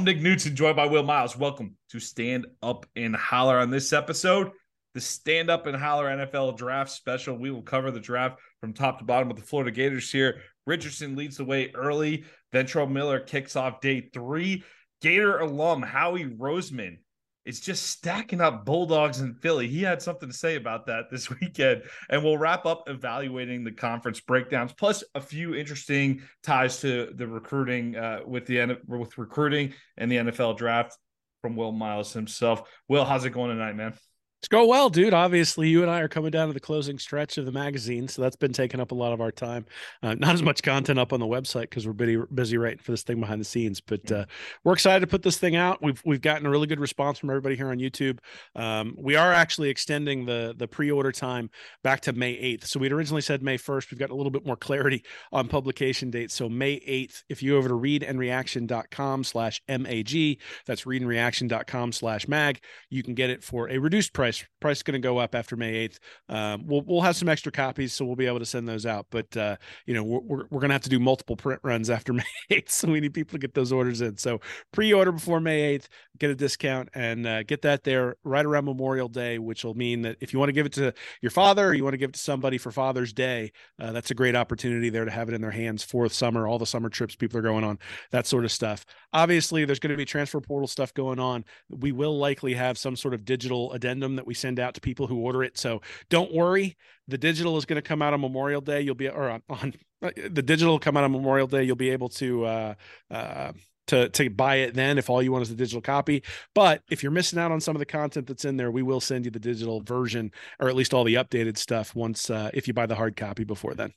I'm Nick Knudsen, joined by Will Miles. Welcome to Stand Up and Holler on this episode, the Stand Up and Holler NFL Draft Special. We will cover the draft from top to bottom with the Florida Gators here. Richardson leads the way early. Ventrell Miller kicks off day three. Gator alum Howie Roseman is just stacking up Bulldogs in Philly. He had something to say about that this weekend. And we'll wrap up evaluating the conference breakdowns, plus a few interesting ties to the recruiting uh, with the with recruiting and the NFL draft from Will Miles himself. Will, how's it going tonight, man? It's going well, dude. Obviously, you and I are coming down to the closing stretch of the magazine, so that's been taking up a lot of our time. Uh, not as much content up on the website because we're busy, busy writing for this thing behind the scenes, but uh, we're excited to put this thing out. We've we've gotten a really good response from everybody here on YouTube. Um, we are actually extending the the pre order time back to May eighth. So we'd originally said May first. We've got a little bit more clarity on publication dates. So May eighth. If you go over to readandreaction.com slash mag, that's readandreaction.com slash mag, you can get it for a reduced price price. Price going to go up after May 8th. Um, we'll we'll have some extra copies, so we'll be able to send those out. But uh, you know, we're we're, going to have to do multiple print runs after May 8th, so we need people to get those orders in. So pre-order before May 8th, get a discount, and uh, get that there right around Memorial Day, which will mean that if you want to give it to your father or you want to give it to somebody for Father's Day, uh, that's a great opportunity there to have it in their hands for the summer, all the summer trips people are going on, that sort of stuff. Obviously, there's going to be transfer portal stuff going on. We will likely have some sort of digital addendum that we send out to people who order it. So don't worry. The digital is going to come out on Memorial Day. You'll be, or on, on uh, the digital come out on Memorial Day. You'll be able to, uh, uh, to, to buy it then if all you want is the digital copy. But if you're missing out on some of the content that's in there, we will send you the digital version or at least all the updated stuff once uh, if you buy the hard copy before then.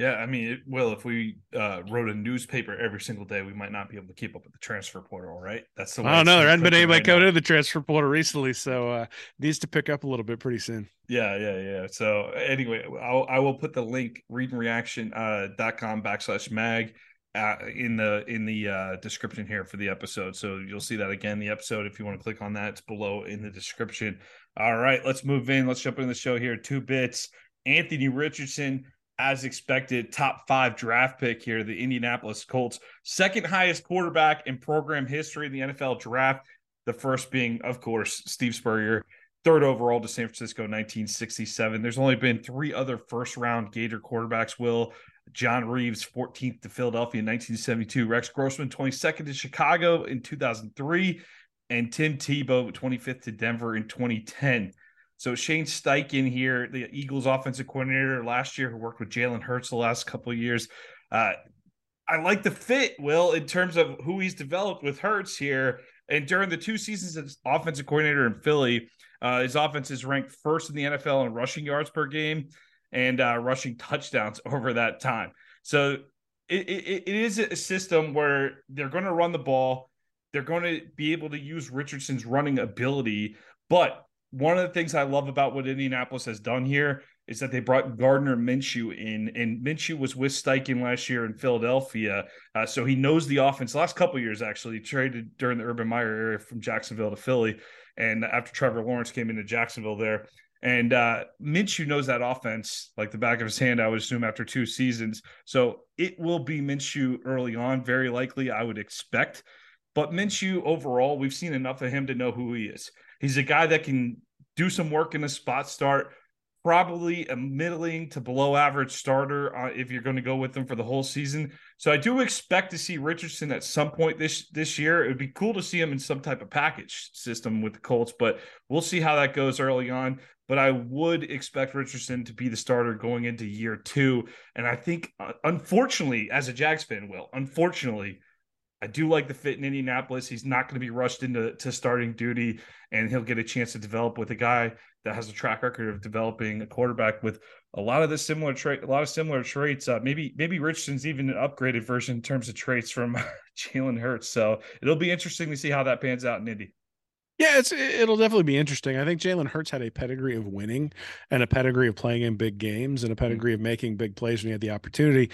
Yeah, I mean, it, well, if we uh, wrote a newspaper every single day, we might not be able to keep up with the transfer portal, right? That's the way I don't know. There hasn't been anybody right coming to the transfer portal recently, so uh, needs to pick up a little bit pretty soon. Yeah, yeah, yeah. So anyway, I'll, I will put the link readandreaction uh, dot com backslash mag uh, in the in the uh, description here for the episode. So you'll see that again. The episode, if you want to click on that, it's below in the description. All right, let's move in. Let's jump into the show here. Two bits. Anthony Richardson as expected, top five draft pick here, the Indianapolis Colts, second highest quarterback in program history in the NFL draft. The first being, of course, Steve Spurrier, third overall to San Francisco, 1967. There's only been three other first round Gator quarterbacks. Will John Reaves, 14th to Philadelphia in 1972, Rex Grossman, 22nd to Chicago in 2003, and Tim Tebow, 25th to Denver in 2010. So Shane Steichen here, the Eagles offensive coordinator last year, who worked with Jalen Hurts the last couple of years. Uh, I like the fit, Will, in terms of who he's developed with Hurts here. And during the two seasons as offensive coordinator in Philly, uh, his offense is ranked first in the NFL in rushing yards per game and uh, rushing touchdowns over that time. So it, it, it is a system where they're going to run the ball. They're going to be able to use Richardson's running ability, but one of the things I love about what Indianapolis has done here is that they brought Gardner Minshew in, and Minshew was with Steichen last year in Philadelphia, uh, so he knows the offense. Last couple years, actually, traded during the Urban Meyer era from Jacksonville to Philly, and after Trevor Lawrence came into Jacksonville there, and uh, Minshew knows that offense like the back of his hand. I would assume after two seasons, so it will be Minshew early on, very likely. I would expect, but Minshew overall, we've seen enough of him to know who he is. He's a guy that can do some work in a spot start, probably a middling to below average starter uh, if you're going to go with him for the whole season. So I do expect to see Richardson at some point this this year. It would be cool to see him in some type of package system with the Colts, but we'll see how that goes early on. But I would expect Richardson to be the starter going into year two. And I think, uh, unfortunately, as a Jags fan, will unfortunately I do like the fit in Indianapolis. He's not going to be rushed into to starting duty, and he'll get a chance to develop with a guy that has a track record of developing a quarterback with a lot of the similar trait, a lot of similar traits. Uh, maybe maybe Richardson's even an upgraded version in terms of traits from Jalen Hurts. So it'll be interesting to see how that pans out in Indy. Yeah, it's it'll definitely be interesting. I think Jalen Hurts had a pedigree of winning and a pedigree of playing in big games and a pedigree of making big plays when he had the opportunity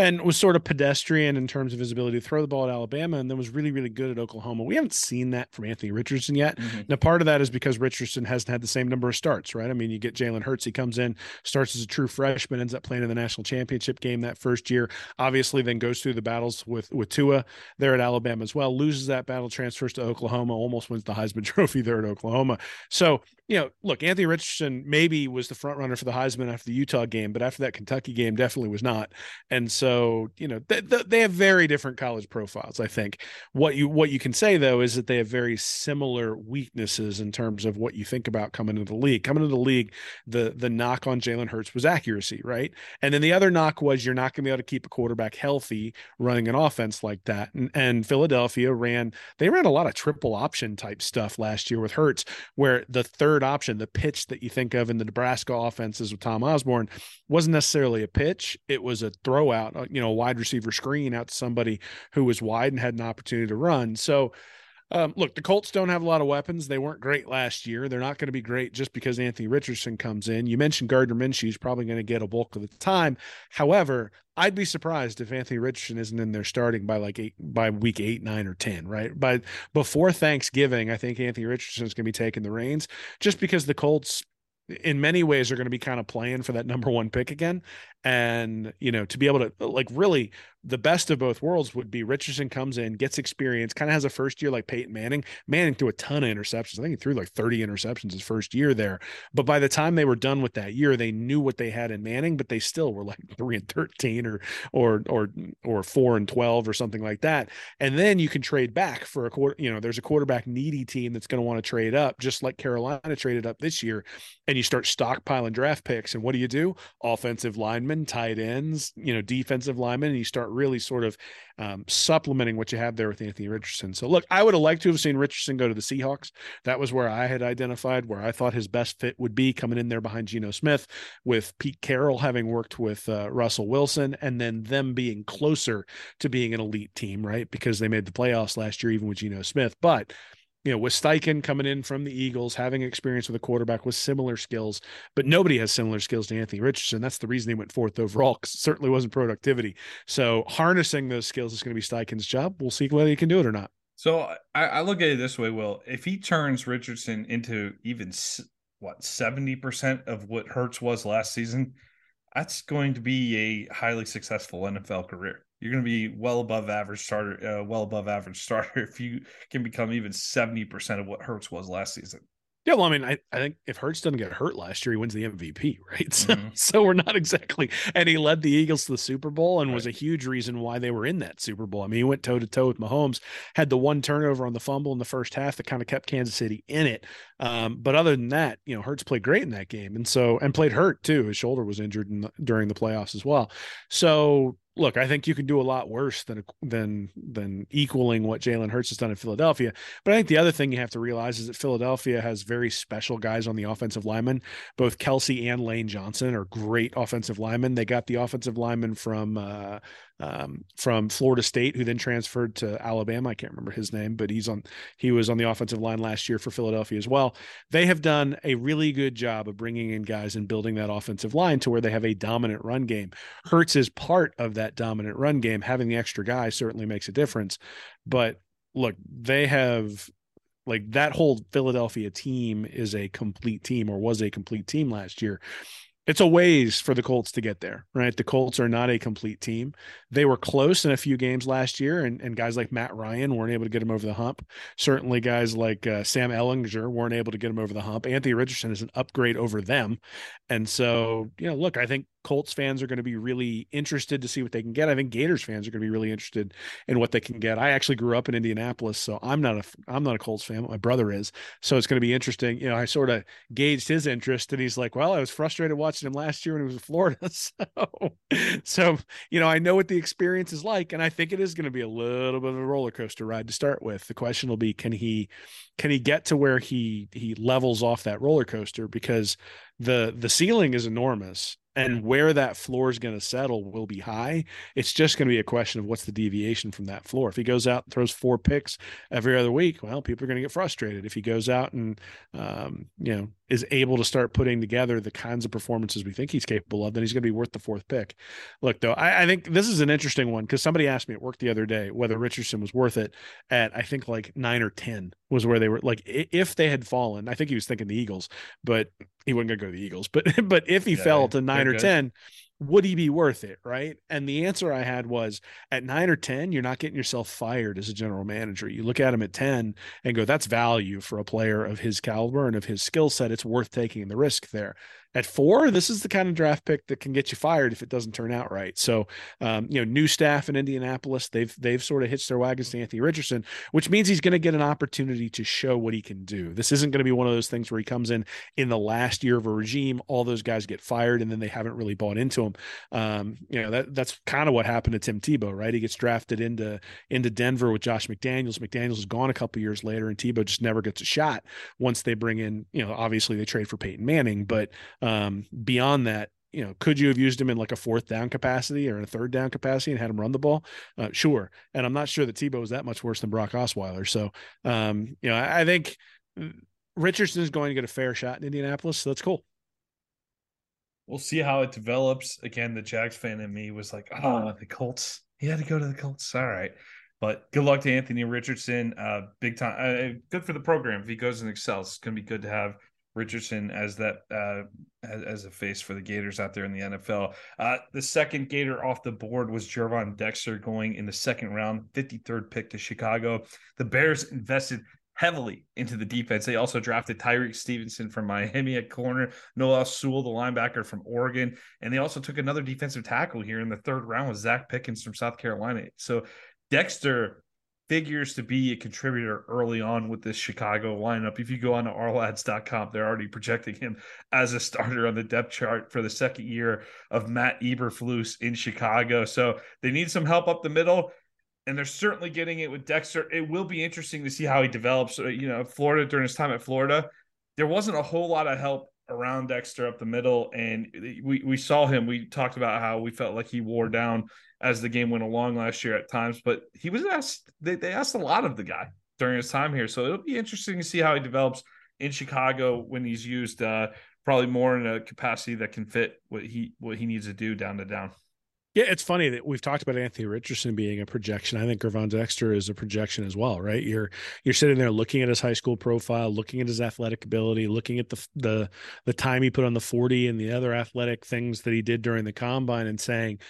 and was sort of pedestrian in terms of his ability to throw the ball at Alabama and then was really, really good at Oklahoma. We haven't seen that from Anthony Richardson yet. Mm-hmm. Now, part of that is because Richardson hasn't had the same number of starts, right? I mean, you get Jalen Hurts, he comes in, starts as a true freshman, ends up playing in the national championship game that first year, obviously then goes through the battles with with Tua there at Alabama as well, loses that battle, transfers to Oklahoma, almost wins the Heisman Trophy there at Oklahoma. So, you know, look, Anthony Richardson maybe was the front runner for the Heisman after the Utah game, but after that Kentucky game, definitely was not. And so, you know, they, they have very different college profiles. I think what you what you can say though is that they have very similar weaknesses in terms of what you think about coming into the league. Coming into the league, the the knock on Jalen Hurts was accuracy, right? And then the other knock was you're not going to be able to keep a quarterback healthy running an offense like that. And, and Philadelphia ran they ran a lot of triple option type stuff last year with Hurts, where the third option, the pitch that you think of in the Nebraska offenses with Tom Osborne, wasn't necessarily a pitch. It was a throw out, uh, you know, wide receiver screen out to somebody who was wide and had an opportunity to run. So, um, look, the Colts don't have a lot of weapons. They weren't great last year. They're not going to be great just because Anthony Richardson comes in. You mentioned Gardner Minshew is probably going to get a bulk of the time. However, I'd be surprised if Anthony Richardson isn't in there starting by like eight by week eight, nine, or ten, right? But before Thanksgiving, I think Anthony Richardson is going to be taking the reins just because the Colts in many ways are going to be kind of playing for that number one pick again and you know to be able to like really the best of both worlds would be Richardson comes in, gets experience, kind of has a first year like Peyton Manning. Manning threw a ton of interceptions. I think he threw like 30 interceptions his first year there. But by the time they were done with that year, they knew what they had in Manning, but they still were like three and 13 or or or or four and 12 or something like that. And then you can trade back for a quarter, you know, there's a quarterback needy team that's going to want to trade up, just like Carolina traded up this year. And you start stockpiling draft picks. And what do you do? Offensive linemen, tight ends, you know, defensive linemen, and you start really sort of um, supplementing what you have there with Anthony Richardson. So, look, I would have liked to have seen Richardson go to the Seahawks. That was where I had identified where I thought his best fit would be coming in there behind Geno Smith, with Pete Carroll having worked with uh, Russell Wilson, and then them being closer to being an elite team, right? Because they made the playoffs last year, even with Geno Smith. But you know, with Steichen coming in from the Eagles, having experience with a quarterback with similar skills, but nobody has similar skills to Anthony Richardson. That's the reason he went fourth overall, because it certainly wasn't productivity. So harnessing those skills is going to be Steichen's job. We'll see whether he can do it or not. So I, I look at it this way, Will. If he turns Richardson into even what seventy percent of what Hurts was last season, that's going to be a highly successful NFL career you're going to be well above average starter, uh, well above average starter if you can become even 70% of what Hurts was last season. Yeah, well, I mean, I, I think if Hurts doesn't get hurt last year, he wins the MVP, right? So, mm-hmm. so we're not exactly, and he led the Eagles to the Super Bowl and right. was a huge reason why they were in that Super Bowl. I mean, he went toe to toe with Mahomes, had the one turnover on the fumble in the first half that kind of kept Kansas City in it. Um, but other than that, you know, Hurts played great in that game, and so and played hurt too. His shoulder was injured the, during the playoffs as well. So look, I think you can do a lot worse than than than equaling what Jalen Hurts has done in Philadelphia. But I think the other thing you have to realize is that Philadelphia has very special guys on the offensive lineman. Both Kelce and Lane Johnson are great offensive linemen. They got the offensive lineman from uh, um, from Florida State, who then transferred to Alabama. I can't remember his name, but he's on. He was on the offensive line last year for Philadelphia as well. They have done a really good job of bringing in guys and building that offensive line to where they have a dominant run game. Hurts is part of that dominant run game. Having the extra guy certainly makes a difference. But look, they have like that whole Philadelphia team is a complete team or was a complete team last year it's a ways for the Colts to get there, right? The Colts are not a complete team. They were close in a few games last year, and, and guys like Matt Ryan weren't able to get him over the hump. Certainly, guys like uh, Sam Ehlinger weren't able to get him over the hump. Anthony Richardson is an upgrade over them. And so, you know, look, I think Colts fans are going to be really interested to see what they can get. I think Gators fans are going to be really interested in what they can get. I actually grew up in Indianapolis, so I'm not a I'm not a Colts fan. My brother is, so it's going to be interesting. You know, I sort of gauged his interest, and he's like, "Well, I was frustrated watching him last year when he was in Florida." So, so you know, I know what the experience is like, and I think it is going to be a little bit of a roller coaster ride to start with. The question will be, can he can he get to where he he levels off that roller coaster because the the ceiling is enormous and where that floor is going to settle will be high. It's just going to be a question of what's the deviation from that floor. If he goes out and throws four picks every other week, well, people are going to get frustrated. If he goes out and um, you know is able to start putting together the kinds of performances we think he's capable of, then he's going to be worth the fourth pick. Look, though, I, I think this is an interesting one because somebody asked me at work the other day whether Richardson was worth it at I think like nine or ten was where they were like if they had fallen. I think he was thinking the Eagles, but he wasn't going to go to the Eagles. But but if he yeah, fell to nine or good. ten, would he be worth it? Right. And the answer I had was at nine or 10, you're not getting yourself fired as a general manager. You look at him at 10 and go, that's value for a player of his caliber and of his skill set. It's worth taking the risk there at four, this is the kind of draft pick that can get you fired if it doesn't turn out right. So, um, you know, new staff in Indianapolis, they've they've sort of hitched their wagons to Anthony Richardson, which means he's going to get an opportunity to show what he can do. This isn't going to be one of those things where he comes in in the last year of a regime, all those guys get fired, and then they haven't really bought into him. Um, you know, that that's kind of what happened to Tim Tebow, right? He gets drafted into into Denver with Josh McDaniels. McDaniels is gone a couple years later, and Tebow just never gets a shot once they bring in. You know, obviously they trade for Peyton Manning, but um, beyond that, you know, could you have used him in like a fourth down capacity or in a third down capacity and had him run the ball? Uh, sure. And I'm not sure that Tebow is that much worse than Brock Osweiler. So, um, you know, I, I think Richardson is going to get a fair shot in Indianapolis. So that's cool. We'll see how it develops. Again, the Jags fan in me was like, oh, the Colts. He had to go to the Colts. All right. But good luck to Anthony Richardson. Uh, big time. Uh, good for the program if he goes and excels. It's going to be good to have Richardson as that uh, as, a face for the Gators out there in the NFL. Uh, the second Gator off the board was Gervon Dexter going in the second round, 53rd pick to Chicago. The Bears invested heavily into the defense. They also drafted Tyrique Stevenson from Miami at corner, Noah Sewell, the linebacker from Oregon, and they also took another defensive tackle here in the third round with Zacch Pickens from South Carolina. So Dexter figures to be a contributor early on with this Chicago lineup. If you go on to ourlads.com, they're already projecting him as a starter on the depth chart for the second year of Matt Eberflus in Chicago. So they need some help up the middle. And they're certainly getting it with Dexter. It will be interesting to see how he develops. Uh, you know, Florida during his time at Florida, there wasn't a whole lot of help around Dexter up the middle. And we, we saw him. We talked about how we felt like he wore down as the game went along last year at times, but he was asked, they, they asked a lot of the guy during his time here. So it'll be interesting to see how he develops in Chicago when he's used uh, probably more in a capacity that can fit what he what he needs to do down to down. Yeah, it's funny that we've talked about Anthony Richardson being a projection. I think Gervon Dexter is a projection as well, right? You're you're sitting there looking at his high school profile, looking at his athletic ability, looking at the the the time he put on the 40 and the other athletic things that he did during the combine and saying,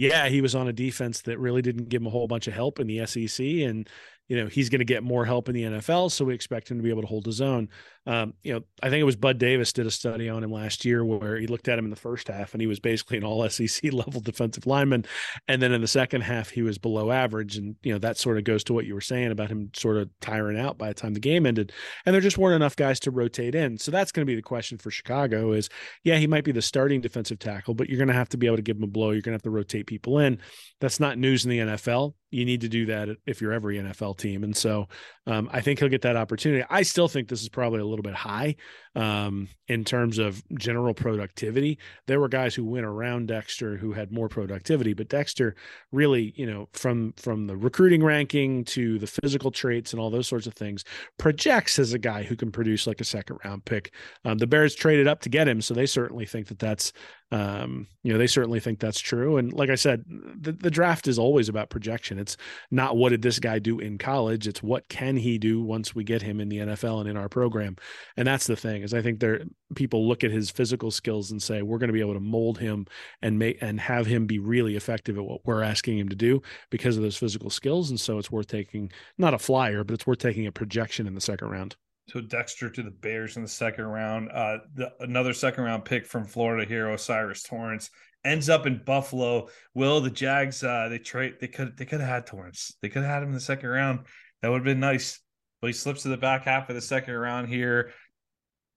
yeah, he was on a defense that really didn't give him a whole bunch of help in the SEC, and you know he's going to get more help in the NFL, so we expect him to be able to hold his own. Um, you know, I think it was Bud Davis did a study on him last year where he looked at him in the first half and he was basically an all SEC level defensive lineman. And then in the second half, he was below average. And, you know, that sort of goes to what you were saying about him sort of tiring out by the time the game ended. And there just weren't enough guys to rotate in. So that's going to be the question for Chicago is, yeah, he might be the starting defensive tackle, but you're going to have to be able to give him a blow. You're going to have to rotate people in. That's not news in the NFL. You need to do that if you're every NFL team. And so um, I think he'll get that opportunity. I still think this is probably a little bit high um, in terms of general productivity. There were guys who went around Dexter who had more productivity, but Dexter really, you know, from from the recruiting ranking to the physical traits and all those sorts of things, projects as a guy who can produce like a second round pick. Um, the Bears traded up to get him, so they certainly think that that's um, you know, they certainly think that's true. And like I said, the, the draft is always about projection. It's not what did this guy do in college. It's what can he do once we get him in the NFL and in our program. And that's the thing is I think there people look at his physical skills and say, we're going to be able to mold him and make and have him be really effective at what we're asking him to do because of those physical skills. And so it's worth taking not a flyer, but it's worth taking a projection in the second round to Dexter to the Bears in the second round. Uh, the, another second round pick from Florida here, O'Cyrus Torrence, ends up in Buffalo. Will the Jags? Uh, they trade. They could. They could have had Torrence. They could have had him in the second round. That would have been nice. But he slips to the back half of the second round here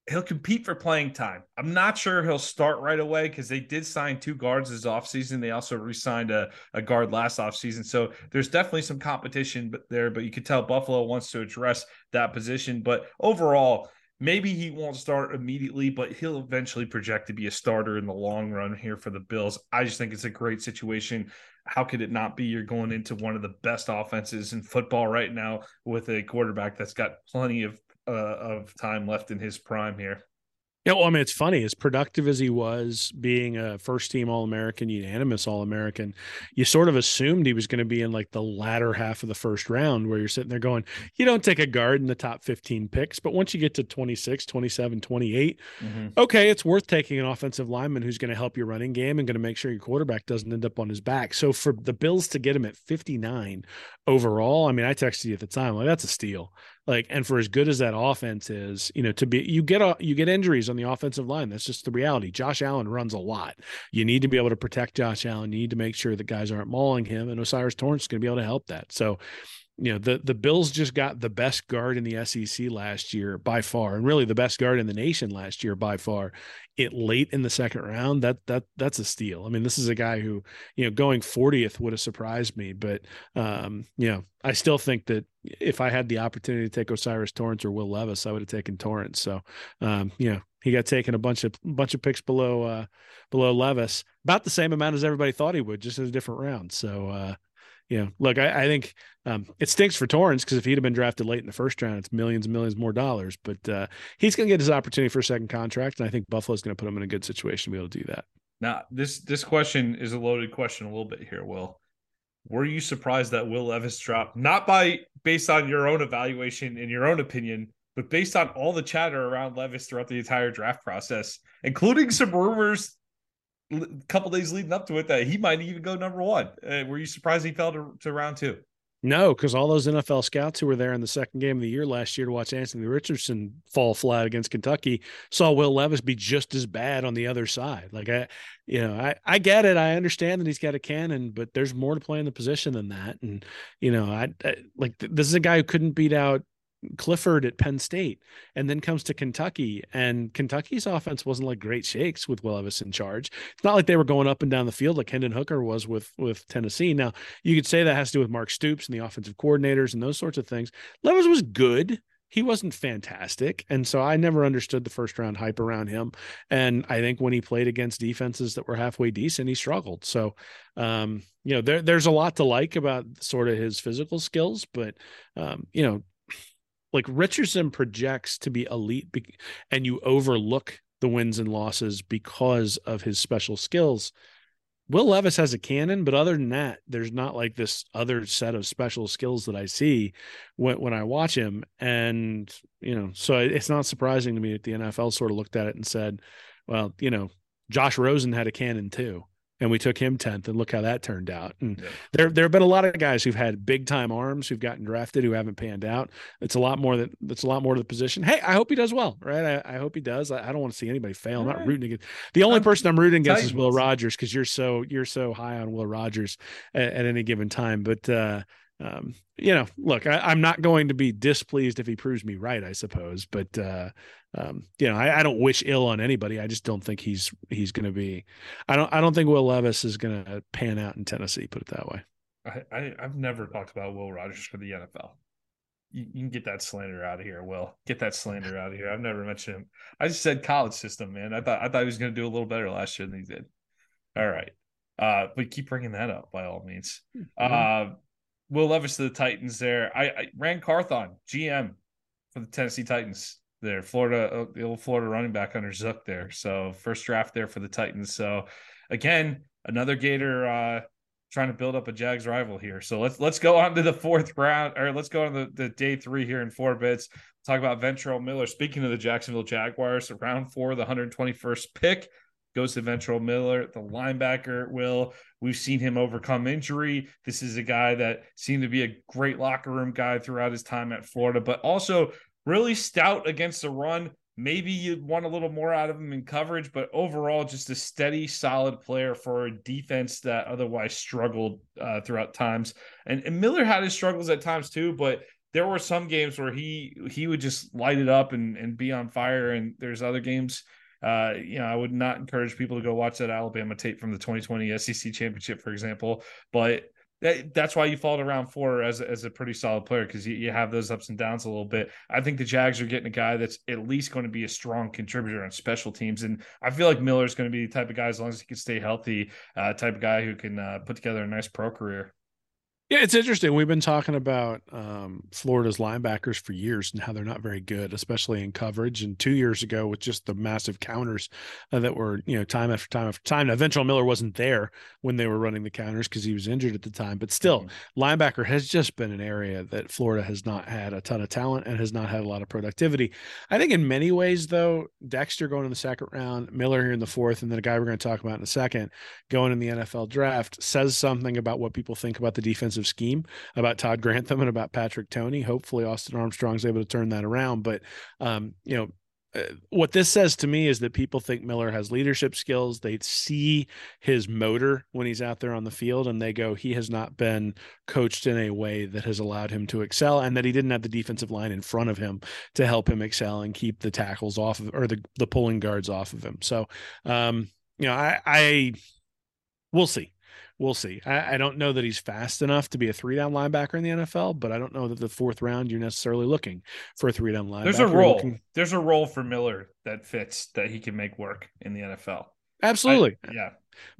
he'll compete for playing time. I'm not sure he'll start right away because they did sign two guards this offseason. They also re-signed a, a guard last offseason. So there's definitely some competition there, but you could tell Buffalo wants to address that position. But overall, maybe he won't start immediately, but he'll eventually project to be a starter in the long run here for the Bills. I just think it's a great situation. How could it not be? You're going into one of the best offenses in football right now with a quarterback that's got plenty of uh, of time left in his prime here. Yeah, well, I mean, it's funny. As productive as he was, being a first team All American, unanimous All American, you sort of assumed he was going to be in like the latter half of the first round, where you're sitting there going, you don't take a guard in the top 15 picks. But once you get to 26, 27, 28, mm-hmm. okay, it's worth taking an offensive lineman who's going to help your running game and going to make sure your quarterback doesn't end up on his back. So for the Bills to get him at 59 overall, I mean, I texted you at the time, like, that's a steal. Like, and for as good as that offense is, you know, to be you get a you get injuries on the offensive line. That's just the reality. Josh Allen runs a lot. You need to be able to protect Josh Allen. You need to make sure that guys aren't mauling him, and O'Cyrus Torrence is going to be able to help that. So, you know, the the Bills just got the best guard in the SEC last year by far, and really the best guard in the nation last year by far it late in the second round, that that that's a steal. I mean, this is a guy who, you know, going 40th would have surprised me, but um, you know, I still think that if I had the opportunity to take O'Cyrus Torrence or Will Levis, I would have taken Torrence. So um, you know, he got taken a bunch of bunch of picks below uh below Levis, about the same amount as everybody thought he would, just in a different round. So uh know, look, I, I think um, it stinks for Torrence because if he'd have been drafted late in the first round, it's millions and millions more dollars. But uh, he's going to get his opportunity for a second contract, and I think Buffalo's going to put him in a good situation to be able to do that. Now, this this question is a loaded question a little bit here, Will. Were you surprised that Will Levis dropped? Not by based on your own evaluation and your own opinion, but based on all the chatter around Levis throughout the entire draft process, including some rumors a couple days leading up to it that he might even go number one. Uh, were you surprised he fell to, to round two? No, because all those NFL scouts who were there in the second game of the year last year to watch Anthony Richardson fall flat against Kentucky saw Will Levis be just as bad on the other side. Like I, you know, I I get it. I understand that he's got a cannon, but there's more to play in the position than that. And you know, I, I like this is a guy who couldn't beat out Clifford at Penn State and then comes to Kentucky. And Kentucky's offense wasn't like great shakes with Will Levis in charge. It's not like they were going up and down the field like Hendon Hooker was with with Tennessee. Now, you could say that has to do with Mark Stoops and the offensive coordinators and those sorts of things. Levis was good. He wasn't fantastic. And so I never understood the first round hype around him. And I think when he played against defenses that were halfway decent, he struggled. So, um, you know, there, there's a lot to like about sort of his physical skills, but, um, you know, like Richardson projects to be elite be- and you overlook the wins and losses because of his special skills. Will Levis has a cannon, but other than that, there's not like this other set of special skills that I see when, when I watch him. And, you know, so it's not surprising to me that the NFL sort of looked at it and said, well, you know, Josh Rosen had a cannon too and we took him 10th and look how that turned out. And yeah. there there have been a lot of guys who've had big time arms who've gotten drafted who haven't panned out. It's a lot more that it's a lot more to the position. Hey i hope he does well right? I, I hope he does. I, I, don't want to see anybody fail. I'm not rooting against the only I'm, person i'm rooting against is will rogers because you're so you're so high on will rogers at, at any given time. But uh um, you know, look, I, am not going to be displeased if he proves me right, I suppose. But uh, um, you know, I, I, don't wish ill on anybody. I just don't think he's he's going to be. I don't. I don't think Will Levis is going to pan out in Tennessee. Put it that way. I, I have never talked about Will Rogers for the NFL. You, you, can get that slander out of here, Will. Get that slander out of here. I've never mentioned him. I just said college system, man. I thought I thought he was going to do a little better last year than he did. All right, uh, but keep bringing that up by all means. Mm-hmm. Uh, Will Levis to the Titans there. I, I Ran Carthon, GM for the Tennessee Titans there. Florida, uh, the old Florida running back under Zook there. So first draft there for the Titans. So again, another Gator uh, trying to build up a Jags rival here. So let's let's go on to the fourth round, or let's go on the, the day three here in four bits. Talk about Ventrell Miller. Speaking of the Jacksonville Jaguars, round four, the 121st pick goes to Ventrell Miller, the linebacker. Will we've seen him overcome injury. This is a guy that seemed to be a great locker room guy throughout his time at Florida, but also really stout against the run. Maybe you'd want a little more out of him in coverage, but overall, just a steady, solid player for a defense that otherwise struggled uh, throughout times. And, and Miller had his struggles at times too, but there were some games where he he would just light it up and and be on fire. And there's other games uh, you know, I would not encourage people to go watch that Alabama tape from the 2020 SEC championship, for example. But that, that's why you fall to round four as as a pretty solid player because you, you have those ups and downs a little bit. I think the Jags are getting a guy that's at least going to be a strong contributor on special teams, and I feel like Miller is going to be the type of guy as long as he can stay healthy, uh, type of guy who can uh, put together a nice pro career. Yeah, it's interesting. We've been talking about um, Florida's linebackers for years and how they're not very good, especially in coverage. And two years ago, with just the massive counters uh, that were, you know, time after time after time. Now, Ventrell Miller wasn't there when they were running the counters because he was injured at the time. But still, mm-hmm. linebacker has just been an area that Florida has not had a ton of talent and has not had a lot of productivity. I think in many ways, though, Dexter going in the second round, Miller here in the fourth, and then a guy we're going to talk about in a second going in the NFL draft says something about what people think about the defensive defensive scheme about Todd Grantham and about Patrick Toney. Hopefully, Austin Armstrong's able to turn that around. But um, you know, uh, what this says to me is that people think Miller has leadership skills. They see his motor when he's out there on the field and they go, he has not been coached in a way that has allowed him to excel and that he didn't have the defensive line in front of him to help him excel and keep the tackles off of or the, the pulling guards off of him. So, um, you know, I, I, we'll see we'll see. I, I, don't know that he's fast enough to be a three down linebacker in the NFL, but I don't know that the fourth round you're necessarily looking for a three down linebacker. There's a role. Looking... There's a role for Miller that fits that he can make work in the NFL. Absolutely. I, yeah.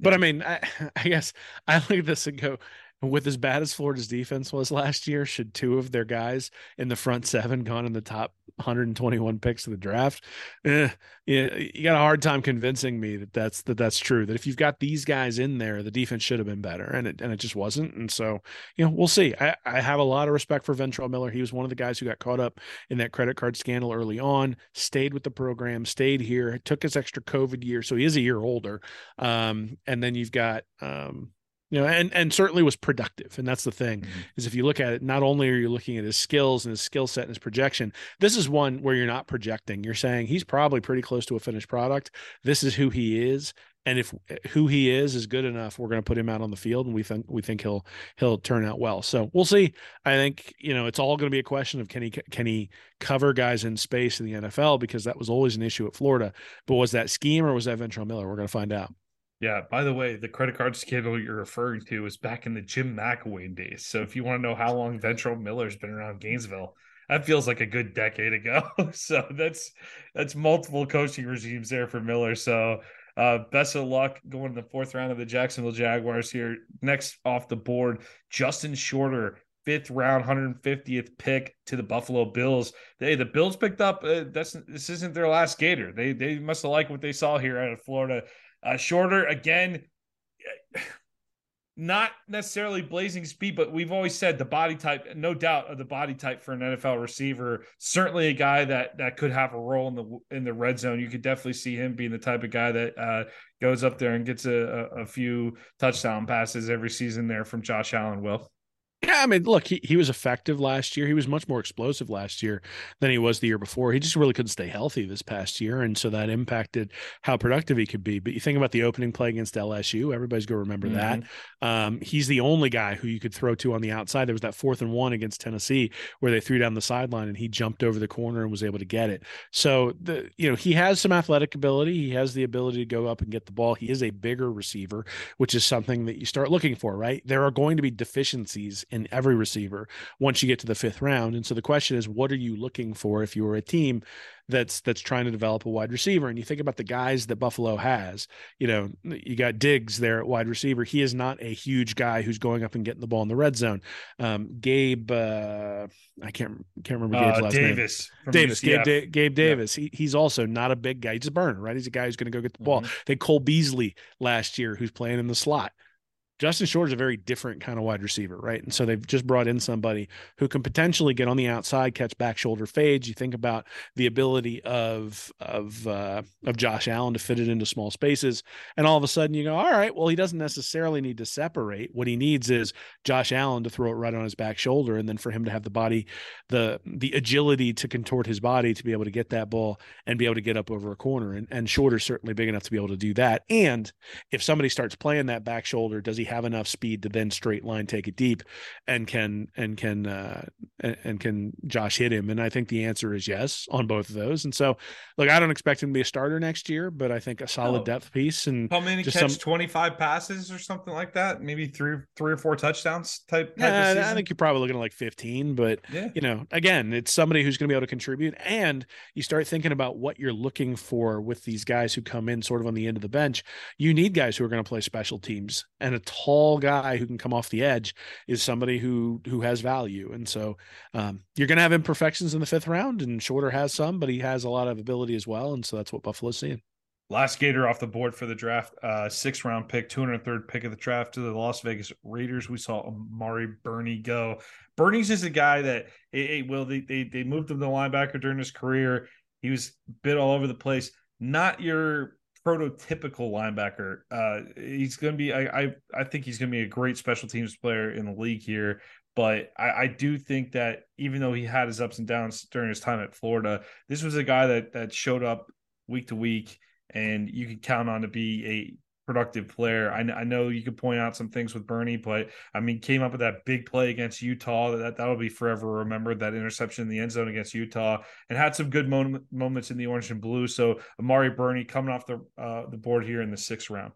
But yeah. I mean, I, I guess I look at this and go, with as bad as Florida's defense was last year, should two of their guys in the front seven gone in the top 121 picks of the draft? Eh, you, you got a hard time convincing me that that's that that's true. That if you've got these guys in there, the defense should have been better, and it and it just wasn't. And so, you know, we'll see. I, I have a lot of respect for Ventrell Miller. He was one of the guys who got caught up in that credit card scandal early on. Stayed with the program, stayed here, took his extra COVID year, so he is a year older. Um, and then you've got um, you know and and certainly was productive. And that's the thing mm-hmm. is if you look at it not only are you looking at his skills and his skill set and his projection this is one where you're not projecting. You're saying he's probably pretty close to a finished product. This is who he is. And if who he is is good enough we're going to put him out on the field and we think we think he'll he'll turn out well. So we'll see. I think you know it's all going to be a question of can he can he cover guys in space in the nfl because that was always an issue at florida. But was that scheme or was that ventrell miller? We're going to find out yeah. By the way, the credit card scandal you're referring to was back in the Jim McElwain days. So if you want to know how long Ventrell Miller's been around Gainesville, that feels like a good decade ago. so that's that's multiple coaching regimes there for Miller. So uh, best of luck going to the fourth round of the Jacksonville Jaguars here. Next off the board, Justin Shorter, fifth round, 150th pick to the Buffalo Bills. Hey, the Bills picked up. Uh, that's this isn't their last Gator. They they must have liked what they saw here out of Florida. Uh, shorter again, not necessarily blazing speed, but we've always said the body type, no doubt of the body type for an NFL receiver. Certainly a guy that that could have a role in the in the red zone. You could definitely see him being the type of guy that uh, goes up there and gets a, a, a few touchdown passes every season there from Josh Allen. Will. Yeah, I mean, look, he, he was effective last year. He was much more explosive last year than he was the year before. He just really couldn't stay healthy this past year. And so that impacted how productive he could be. But you think about the opening play against LSU, everybody's going to remember mm-hmm. that. Um, he's the only guy who you could throw to on the outside. There was that fourth and one against Tennessee where they threw down the sideline and he jumped over the corner and was able to get it. So, the you know, he has some athletic ability. He has the ability to go up and get the ball. He is a bigger receiver, which is something that you start looking for, right? There are going to be deficiencies in every receiver once you get to the fifth round. And so the question is, what are you looking for if you are a team that's that's trying to develop a wide receiver. And you think about the guys that Buffalo has, you know, you got Diggs there at wide receiver. He is not a huge guy who's going up and getting the ball in the red zone. Um, Gabe, uh, I can't can't remember Gabe's uh, last Davis name. Davis, Gabe, da- Gabe Davis. Yeah. He, he's also not a big guy. He's a burner, right? He's a guy who's going to go get the ball. Mm-hmm. They Cole Beasley last year, who's playing in the slot. Justin Short is a very different kind of wide receiver, right? And so they've just brought in somebody who can potentially get on the outside, catch back shoulder fades. You think about the ability of of uh, of Josh Allen to fit it into small spaces, and all of a sudden you go, all right, well he doesn't necessarily need to separate. What he needs is Josh Allen to throw it right on his back shoulder, and then for him to have the body, the the agility to contort his body to be able to get that ball and be able to get up over a corner. And and Shorter's certainly big enough to be able to do that. And if somebody starts playing that back shoulder, does he have enough speed to then straight line take it deep, and can and can uh, and, can Josh hit him? And I think the answer is yes on both of those. And so, look, I don't expect him to be a starter next year, but I think a solid oh. depth piece and how many catch some... twenty five passes or something like that, maybe three three or four touchdowns type. type yeah, I think you're probably looking at like fifteen, but yeah. you know, again, it's somebody who's going to be able to contribute, and you start thinking about what you're looking for with these guys who come in sort of on the end of the bench. You need guys who are going to play special teams, and a tall guy who can come off the edge is somebody who who has value. And so um, you're going to have imperfections in the fifth round, and Shorter has some, but he has a lot of ability as well, and so that's what Buffalo's seeing. Last Gator off the board for the draft, uh, sixth round pick, 203rd pick of the draft to the Las Vegas Raiders. We saw Amari Burney go. Burney's is a guy that, hey, well, they, they, they moved him to linebacker during his career. He was bit all over the place. Not your prototypical linebacker. Uh, he's going to be. I, I I think he's going to be a great special teams player in the league here. But I, I do think that even though he had his ups and downs during his time at Florida, this was a guy that that showed up week to week, and you could count on to be a productive player. I, I know you could point out some things with Burney, but I mean, came up with that big play against Utah. That that'll be forever remembered. That interception in the end zone against Utah, and had some good moment, moments in the orange and blue. So Amari Burney coming off the uh, the board here in the sixth round.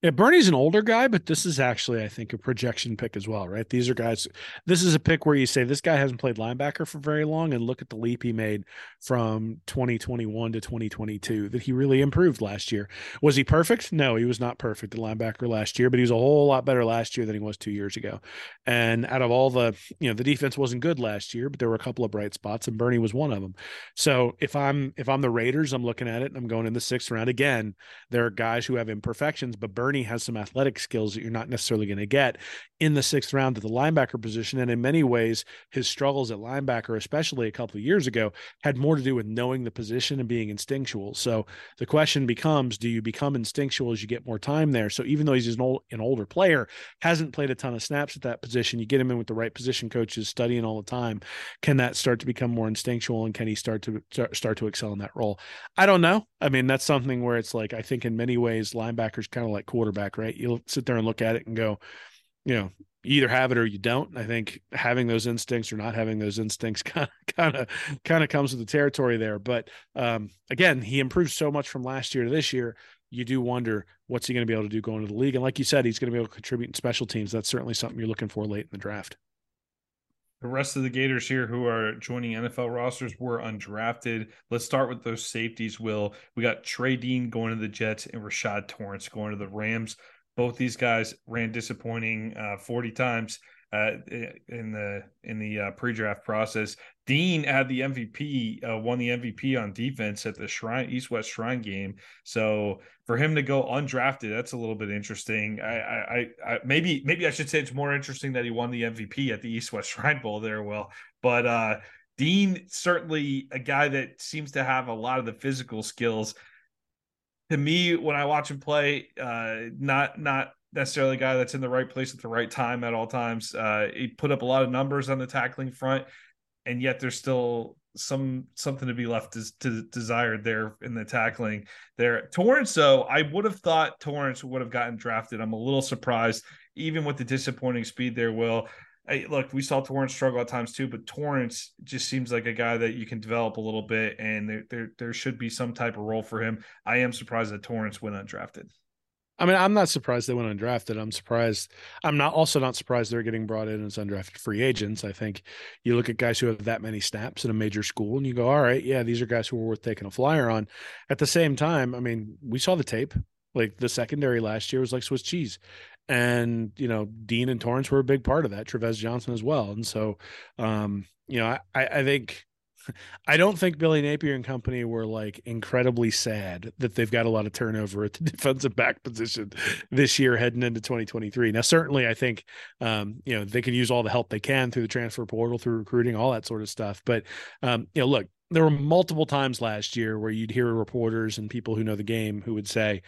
Yeah, Burney's an older guy, but this is actually, I think, a projection pick as well, right? These are guys. This is a pick where you say this guy hasn't played linebacker for very long, and look at the leap he made from 2021 to 2022. That he really improved last year. Was he perfect? No, he was not perfect at linebacker last year, but he was a whole lot better last year than he was two years ago. And out of all the, you know, the defense wasn't good last year, but there were a couple of bright spots, and Burney was one of them. So if I'm if I'm the Raiders, I'm looking at it, and I'm going in the sixth round again. There are guys who have imperfections, but Burney Burney has some athletic skills that you're not necessarily going to get in the sixth round at the linebacker position. And in many ways, his struggles at linebacker, especially a couple of years ago, had more to do with knowing the position and being instinctual. So the question becomes do you become instinctual as you get more time there? So even though he's an, old, an older player, hasn't played a ton of snaps at that position, you get him in with the right position coaches studying all the time. Can that start to become more instinctual and can he start to start to excel in that role? I don't know. I mean, that's something where it's like, I think in many ways, linebackers kind of like quarterback, right? You'll sit there and look at it and go, you know, you either have it or you don't. I think having those instincts or not having those instincts kind of kind of kind of comes with the territory there. But um, again, he improved so much from last year to this year. You do wonder what's he going to be able to do going to the league. And like you said, he's going to be able to contribute in special teams. That's certainly something you're looking for late in the draft. The rest of the Gators here who are joining NFL rosters were undrafted. Let's start with those safeties, Will. We got Trey Dean going to the Jets and Rashad Torrence going to the Rams. Both these guys ran disappointing uh, 40 times uh, in the in the uh, pre-draft process. Dean had the MVP, uh, won the MVP on defense at the Shrine East West Shrine game. So for him to go undrafted, that's a little bit interesting. I, I, I maybe maybe I should say it's more interesting that he won the MVP at the East West Shrine Bowl there. Well, but uh, Dean certainly a guy that seems to have a lot of the physical skills. To me, when I watch him play, uh, not not necessarily a guy that's in the right place at the right time at all times. Uh, he put up a lot of numbers on the tackling front, and yet there's still some something to be left to, to desired there in the tackling there. Torrence, though, I would have thought Torrence would have gotten drafted. I'm a little surprised, even with the disappointing speed there. Will. Look, we saw Torrence struggle at times too, but Torrence just seems like a guy that you can develop a little bit, and there, there, there should be some type of role for him. I am surprised that Torrence went undrafted. I mean, I'm not surprised they went undrafted. I'm surprised. I'm not also not surprised they're getting brought in as undrafted free agents. I think you look at guys who have that many snaps in a major school and you go, all right, yeah, these are guys who are worth taking a flyer on. At the same time, I mean, we saw the tape. Like the secondary last year was like Swiss cheese. And, you know, Dean and Torrence were a big part of that, Trevez Johnson as well. And so, um, you know, I, I think I don't think Billy Napier and company were like incredibly sad that they've got a lot of turnover at the defensive back position this year heading into 2023. Now, certainly, I think um, you know they can use all the help they can through the transfer portal, through recruiting, all that sort of stuff. But um, you know, look, there were multiple times last year where you'd hear reporters and people who know the game who would say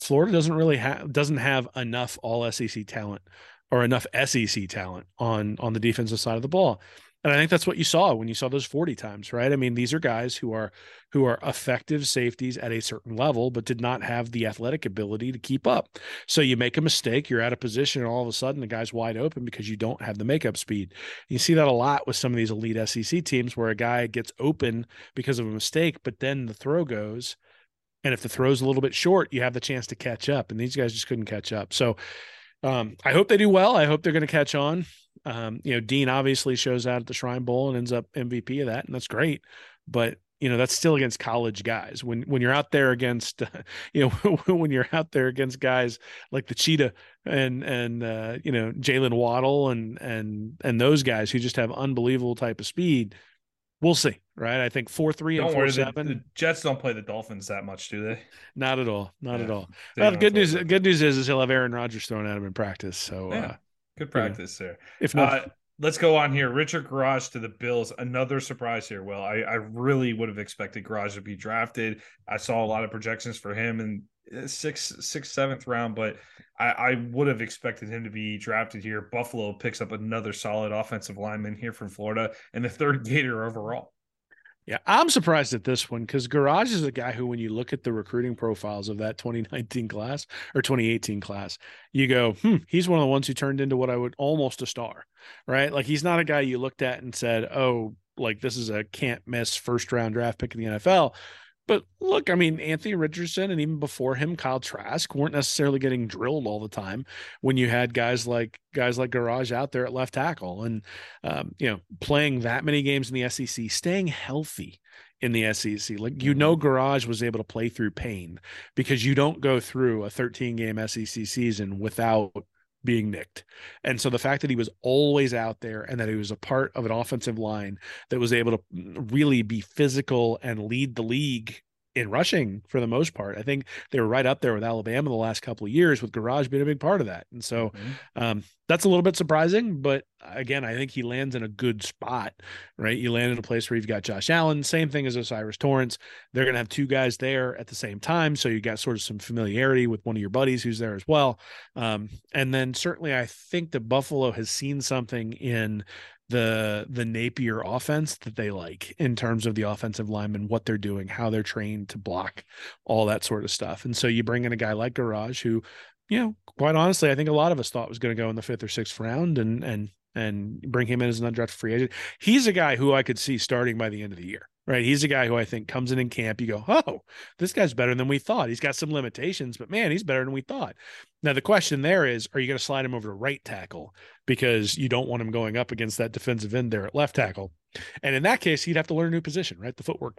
Florida doesn't really have doesn't have enough all SEC talent or enough SEC talent on on the defensive side of the ball And I think that's what you saw when you saw those 40 times, right? I mean, these are guys who are who are effective safeties at a certain level, but did not have the athletic ability to keep up. So you make a mistake, you're out of position, and all of a sudden the guy's wide open because you don't have the makeup speed. You see that a lot with some of these elite SEC teams where a guy gets open because of a mistake, but then the throw goes. And if the throw's a little bit short, you have the chance to catch up. And these guys just couldn't catch up. So um, I hope they do well. I hope they're going to catch on. Um, you know, Dean obviously shows out at the Shrine Bowl and ends up MVP of that, and that's great. But you know, that's still against college guys. When when you're out there against, uh, you know, when you're out there against guys like the Cheetah and and uh, you know Jaylen Waddle and and and those guys who just have unbelievable type of speed, we'll see, right? I think four three and 4-7 The, the, Jets don't play the Dolphins that much, do they? Not at all. Not yeah, at all. Well, the good news. Good news is, is he'll have Aaron Rodgers thrown at him in practice. So yeah. uh, Good practice there. If not, uh, let's go on here. Richard Gouraige to the Bills. Another surprise here. Well, I, I really would have expected Gouraige to be drafted. I saw a lot of projections for him in uh, sixth, sixth, seventh round, but I, I would have expected him to be drafted here. Buffalo picks up another solid offensive lineman here from Florida and the third Gator overall. Yeah, I'm surprised at this one because Gouraige is a guy who, when you look at the recruiting profiles of that 2019 class or 2018 class, you go, hmm, he's one of the ones who turned into what I would almost a star, right? Like he's not a guy you looked at and said, oh, like this is a can't miss first round draft pick in the NFL. But look, I mean, Anthony Richardson and even before him, Kyle Trask weren't necessarily getting drilled all the time when you had guys like guys like Gouraige out there at left tackle and um, you know playing that many games in the SEC, staying healthy in the SEC. Like you know, mm-hmm. Was able to play through pain because you don't go through a 13 game SEC season without being nicked. And so the fact that he was always out there and that he was a part of an offensive line that was able to mm, really be physical and lead the league in rushing for the most part. I think they were right up there with Alabama the last couple of years, with Gouraige being a big part of that. And so mm-hmm. um, that's a little bit surprising, but again, I think he lands in a good spot, right? You land in a place where you've got Josh Allen, same thing as O'Cyrus Torrence. They're going to have two guys there at the same time. So you got sort of some familiarity with one of your buddies who's there as well. Um, and then certainly I think that Buffalo has seen something in the the Napier offense that they like in terms of the offensive linemen, what they're doing, how they're trained to block, all that sort of stuff. And so you bring in a guy like Gouraige, who, you know, quite honestly, I think a lot of us thought was going to go in the fifth or sixth round, and and and bring him in as an undrafted free agent. He's a guy who I could see starting by the end of the year right? He's a guy who I think comes in in camp. You go, oh, this guy's better than we thought. He's got some limitations, but man, he's better than we thought. Now the question there is, are you going to slide him over to right tackle because you don't want him going up against that defensive end there at left tackle? And in that case, he'd have to learn a new position, right? The footwork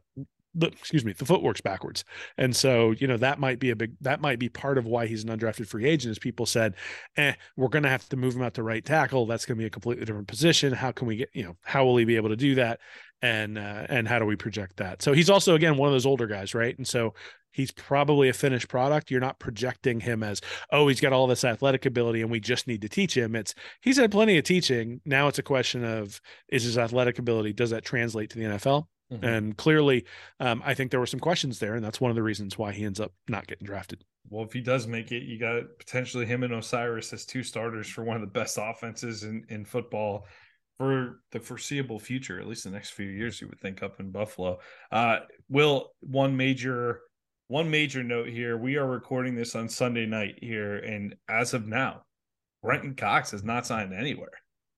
the, excuse me, the footwork's backwards. And so, you know, that might be a big, that might be part of why he's an undrafted free agent is people said, eh, we're going to have to move him out to right tackle. That's going to be a completely different position. How can we get, you know, how will he be able to do that? And, uh, and how do we project that? So he's also, again, one of those older guys, right? And so he's probably a finished product. You're not projecting him as, oh, he's got all this athletic ability and we just need to teach him. It's, he's had plenty of teaching. Now it's a question of, is his athletic ability, does that translate to the NFL? Mm-hmm. And clearly, um, I think there were some questions there, and that's one of the reasons why he ends up not getting drafted. Well, if he does make it, you got potentially him and O'Cyrus as two starters for one of the best offenses in, in football for the foreseeable future, at least the next few years, you would think up in Buffalo. Uh, Will, one major one major note here. We are recording this on Sunday night here, and as of now, Brenton Cox has not signed anywhere.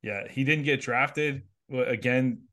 Yeah, he didn't get drafted. Again,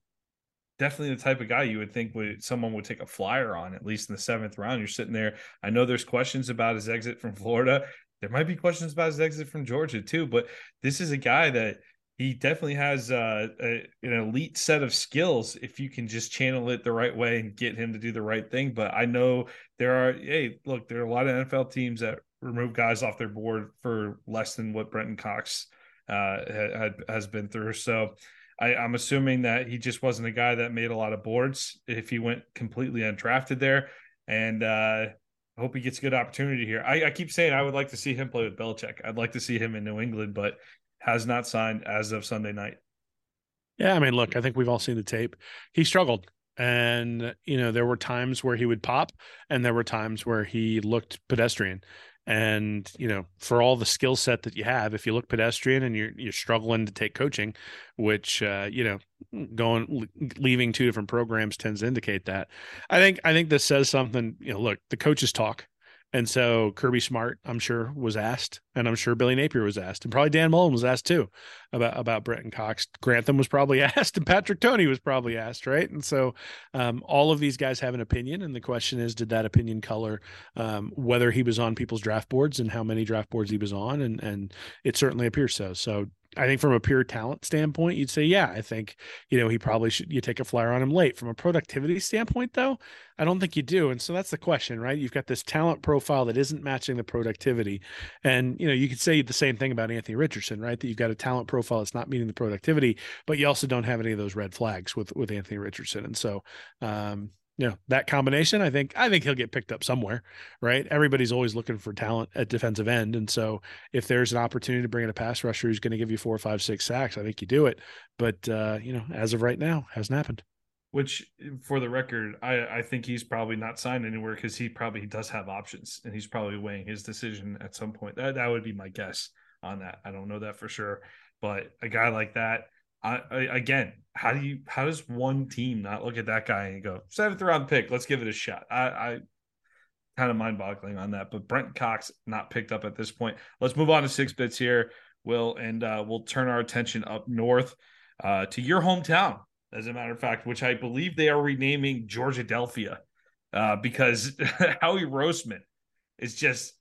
definitely the type of guy you would think would someone would take a flyer on at least in the seventh round. You're sitting there. I know there's questions about his exit from Florida. There might be questions about his exit from Georgia too, but this is a guy that he definitely has uh, a, an elite set of skills if you can just channel it the right way and get him to do the right thing. But I know there are, hey, look, there are a lot of NFL teams that remove guys off their board for less than what Brenton Cox uh, had, has been through. So I, am assuming that he just wasn't a guy that made a lot of boards if he went completely undrafted there. And uh, I hope he gets a good opportunity here. I, I, keep saying I would like to see him play with Belichick. I'd like to see him in New England, but has not signed as of Sunday night. Yeah, I mean, look, I think we've all seen the tape. He struggled. And, you know, there were times where he would pop and there were times where he looked pedestrian. And you know, for all the skill set that you have, if you look pedestrian and you're you're struggling to take coaching, which uh, you know, going leaving two different programs tends to indicate that. I think I think this says something. You know, look, the coaches talk and so Kirby Smart, I'm sure, was asked, and I'm sure Billy Napier was asked, and probably Dan Mullen was asked too about about Brenton Cox. Grantham was probably asked, and Patrick Toney was probably asked, right? And so um, all of these guys have an opinion, and the question is, did that opinion color um, whether he was on people's draft boards and how many draft boards he was on? And and it certainly appears so. So I think from a pure talent standpoint, you'd say, yeah, I think, you know, he probably should you take a flyer on him late. From a productivity standpoint, though, I don't think you do. And so that's the question, right? You've got this talent profile that isn't matching the productivity. And, you know, you could say the same thing about Anthony Richardson, right? That you've got a talent profile that's not meeting the productivity, but you also don't have any of those red flags with with Anthony Richardson. And so um, you know that combination i think i think he'll get picked up somewhere right? Everybody's always looking for talent at defensive end and so if there's an opportunity to bring in a pass rusher who's going to give you four five six sacks i think you do it. But uh you know as of right now hasn't happened. Which for the record i i think he's probably not signed anywhere because he probably does have options and he's probably weighing his decision at some point. That, that would be my guess on that. I don't know that for sure but a guy like that I, I, again, how do you how does one team not look at that guy and go seventh round pick? Let's give it a shot. I, I kind of mind boggling on that, but Brent Cox not picked up at this point. Let's move on to six bits here, Will, and uh, we'll turn our attention up north uh, to your hometown, as a matter of fact, which I believe they are renaming Georgiadelphia uh, because Howie Roseman is just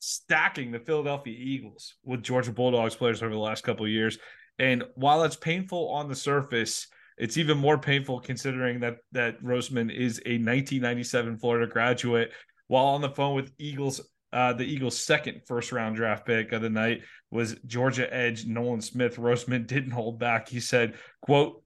stacking the Philadelphia Eagles with Georgia Bulldogs players over the last couple of years. And while it's painful on the surface, it's even more painful considering that that Roseman is a 1997 Florida graduate. While on the phone with Eagles, uh, the Eagles' second first round draft pick of the night was Georgia edge Nolan Smith. Roseman didn't hold back. He said, "quote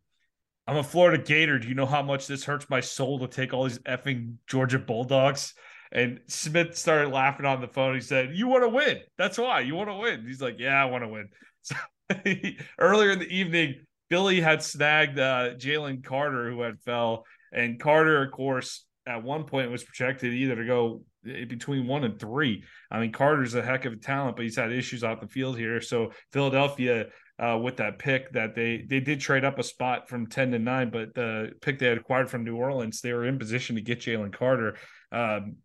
I'm a Florida Gator. Do you know how much this hurts my soul to take all these effing Georgia Bulldogs?" And Smith started laughing on the phone. He said, "You want to win. That's why you want to win." He's like, "Yeah, I want to win." So earlier in the evening, Philly had snagged uh, Jalen Carter, who had fell, and Carter, of course, at one point was projected either to go between one and three. I mean, Carter's a heck of a talent, but he's had issues off the field here. So Philadelphia, uh, with that pick, that they they did trade up a spot from ten to nine, but the pick they had acquired from New Orleans, they were in position to get Jalen Carter. Um,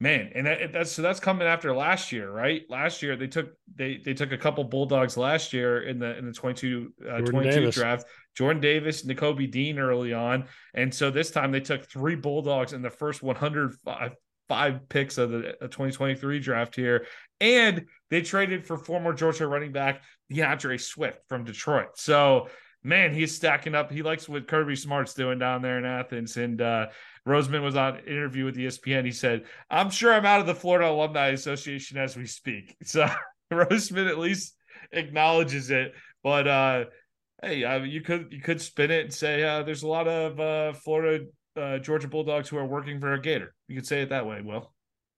man and that, that's so that's coming after last year right last year they took they they took a couple bulldogs last year in the in the 22 uh, 22 Davis. draft jordan davis Nakobe dean early on and so this time they took three bulldogs in the first 105 five picks of the 2023 draft here and they traded for former georgia running back D'Andre Swift from detroit so man, he's stacking up. He likes what Kirby Smart's doing down there in Athens. And uh, Roseman was on interview with ESPN. He said, "I'm sure I'm out of the Florida Alumni Association as we speak." So Roseman at least acknowledges it. But uh, hey, uh, you could you could spin it and say uh, there's a lot of uh, Florida uh, Georgia Bulldogs who are working for a Gator. You could say it that way. Well,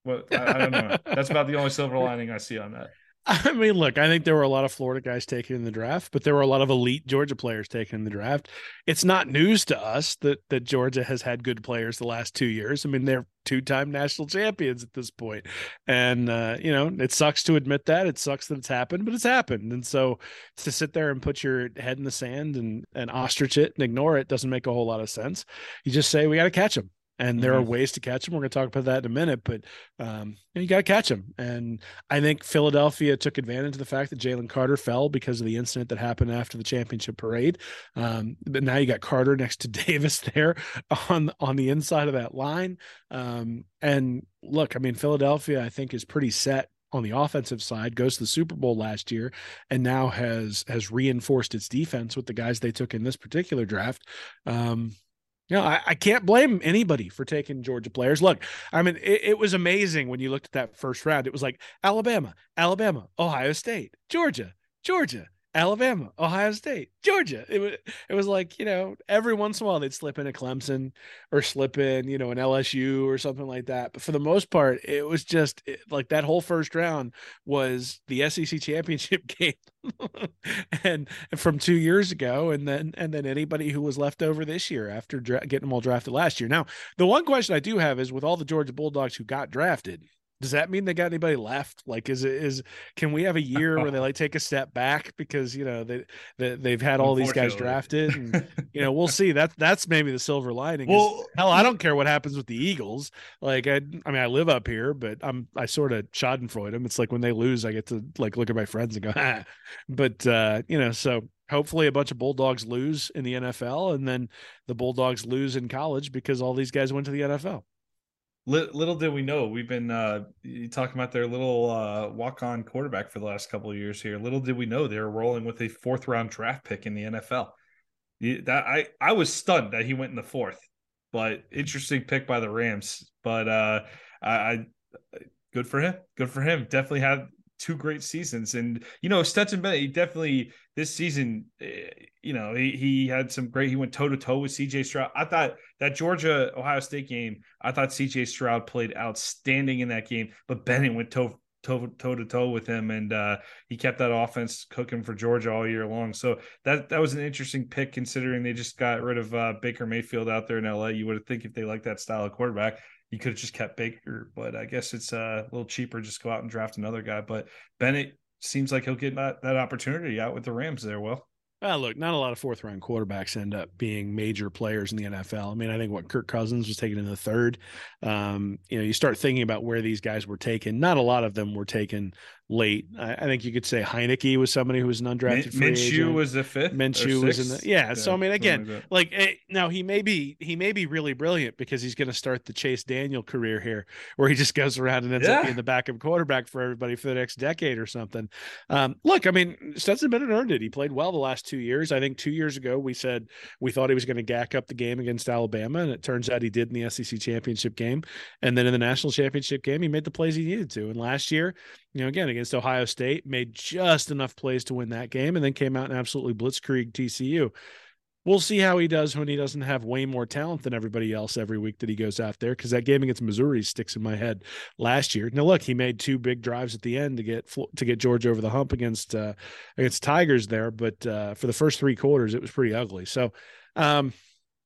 well, I, I don't know. That's about the only silver lining I see on that. I mean, look, I think there were a lot of Florida guys taken in the draft, but there were a lot of elite Georgia players taken in the draft. It's not news to us that that Georgia has had good players the last two years. I mean, they're two-time national champions at this point, and uh, you know, it sucks to admit that. It sucks that it's happened, but it's happened. And so, to sit there and put your head in the sand and and ostrich it and ignore it doesn't make a whole lot of sense. You just say we got to catch them and there mm-hmm. are ways to catch them. We're going to talk about that in a minute, but um, you, got to catch them. And I think Philadelphia took advantage of the fact that Jalen Carter fell because of the incident that happened after the championship parade. Um, but now you got Carter next to Davis there on on the inside of that line. Um, and look, I mean, Philadelphia, I think, is pretty set on the offensive side goes to the Super Bowl last year and now has has reinforced its defense with the guys they took in this particular draft. Um, you know, I, I, can't blame anybody for taking Georgia players. Look, I mean, it, it, was amazing when you looked at that first round. It was like Alabama, Alabama, Ohio State, Georgia, Georgia, Alabama, Ohio State, Georgia. It was it was like you know every once in a while they'd slip in a Clemson or slip in you know an LSU or something like that. But for the most part, it was just it, like that whole first round was the SEC championship game, and, and, from two years ago, and then and then anybody who was left over this year after dra- getting them all drafted last year. Now, the one question I do have is with all the Georgia Bulldogs who got drafted does that mean they got anybody left? Like, is it is can we have a year where they like take a step back because you know they, they they've had all these guys drafted, and you know we'll see. That that's maybe the silver lining. Well, is, hell, I don't care what happens with the Eagles. Like, I I mean, I live up here, but I'm I sort of Schadenfreude them. It's like when they lose, I get to like look at my friends and go, ah. But uh, you know, so hopefully a bunch of Bulldogs lose in the NFL, and then the Bulldogs lose in college because all these guys went to the NFL little did we know we've been uh, talking about their little uh, walk-on quarterback for the last couple of years here. Little did we know they were rolling with a fourth round draft pick in the nfl that i i was stunned that he went in the fourth but interesting pick by the rams. But uh I, I good for him good for him. Definitely had two great seasons. And you know, Stetson Bennett, he definitely this season, eh, you know, he, he had some great. He went toe to toe with C.J. Stroud. I thought that Georgia Ohio State game, I thought C.J. Stroud played outstanding in that game, but Bennett went toe toe toe to toe with him, and uh, he kept that offense cooking for Georgia all year long. So that that was an interesting pick considering they just got rid of uh, Baker Mayfield out there in L.A. You would think if they like that style of quarterback, you could have just kept Baker, but I guess it's uh, a little cheaper just go out and draft another guy. But Bennett seems like he'll get that, that opportunity out with the Rams there. Well, well, look, not a lot of fourth round quarterbacks end up being major players in the NFL. I mean, I think what Kirk Cousins was taken in the third. Um, you know, you start thinking about where these guys were taken. Not a lot of them were taken late. I, I, think you could say Heinicke was somebody who was an undrafted Min- free Minshew agent. was the fifth. Minshew was in the yeah, yeah. So I mean, again, like, like eh, now he may be he may be really brilliant because he's going to start the Chase Daniel career here, where he just goes around and ends yeah. up being the backup quarterback for everybody for the next decade or something. Um, look, I mean, Stetson Bennett earned it. He played well the last two years. I think two years ago we said we thought he was going to gack up the game against Alabama, and it turns out he did in the SEC championship game, and then in the national championship game he made the plays he needed to. And last year you know, again against Ohio State, made just enough plays to win that game, and then came out and absolutely blitzkrieg TCU. We'll see how he does when he doesn't have way more talent than everybody else every week that he goes out there. Because that game against Missouri sticks in my head last year. Now, look, he made two big drives at the end to get to get Georgia over the hump against uh, against Tigers there, but uh, for the first three quarters, it was pretty ugly. So, um,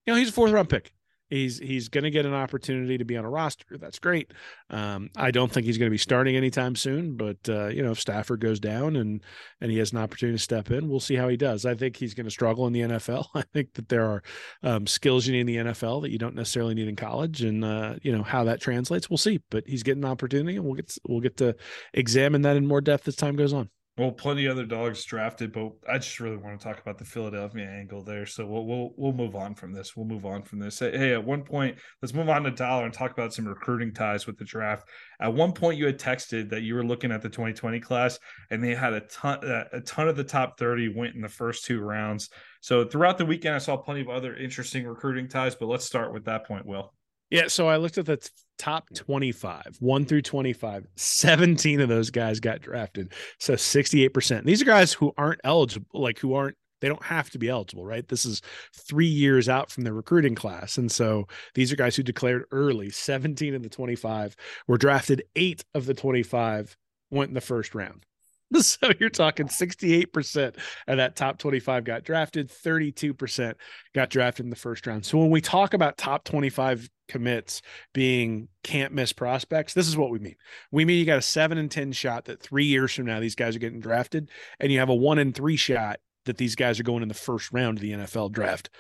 you know, he's a fourth round pick. He's he's going to get an opportunity to be on a roster. That's great. Um, I don't think he's going to be starting anytime soon, but uh, you know, if Stafford goes down and and he has an opportunity to step in, we'll see how he does. I think he's going to struggle in the NFL. I think that there are um, skills you need in the NFL that you don't necessarily need in college, and uh, you know how that translates. We'll see. But he's getting an opportunity, and we'll get we'll get to examine that in more depth as time goes on. Well, plenty other dogs drafted, but I just really want to talk about the Philadelphia angle there. So we'll we'll we'll move on from this. We'll move on from this. Hey, at one point, let's move on to Dollar and talk about some recruiting ties with the draft. At one point, you had texted that you were looking at the 2020 class, and they had a ton uh, a ton of the top 30 went in the first two rounds. So throughout the weekend, I saw plenty of other interesting recruiting ties. But let's start with that point, Will. Yeah, so I looked at the top 25, 1 through 25. 17 of those guys got drafted. So 68%. These are guys who aren't eligible, like who aren't they don't have to be eligible, right? This is 3 years out from their recruiting class. And so these are guys who declared early. 17 of the 25 were drafted. 8 of the 25 went in the first round. So you're talking 68% of that top 25 got drafted, 32% got drafted in the first round. So when we talk about top 25 commits being can't miss prospects, this is what we mean. We mean you got a seven and 10 shot that three years from now these guys are getting drafted, and you have a one in three shot that these guys are going in the first round of the NFL draft.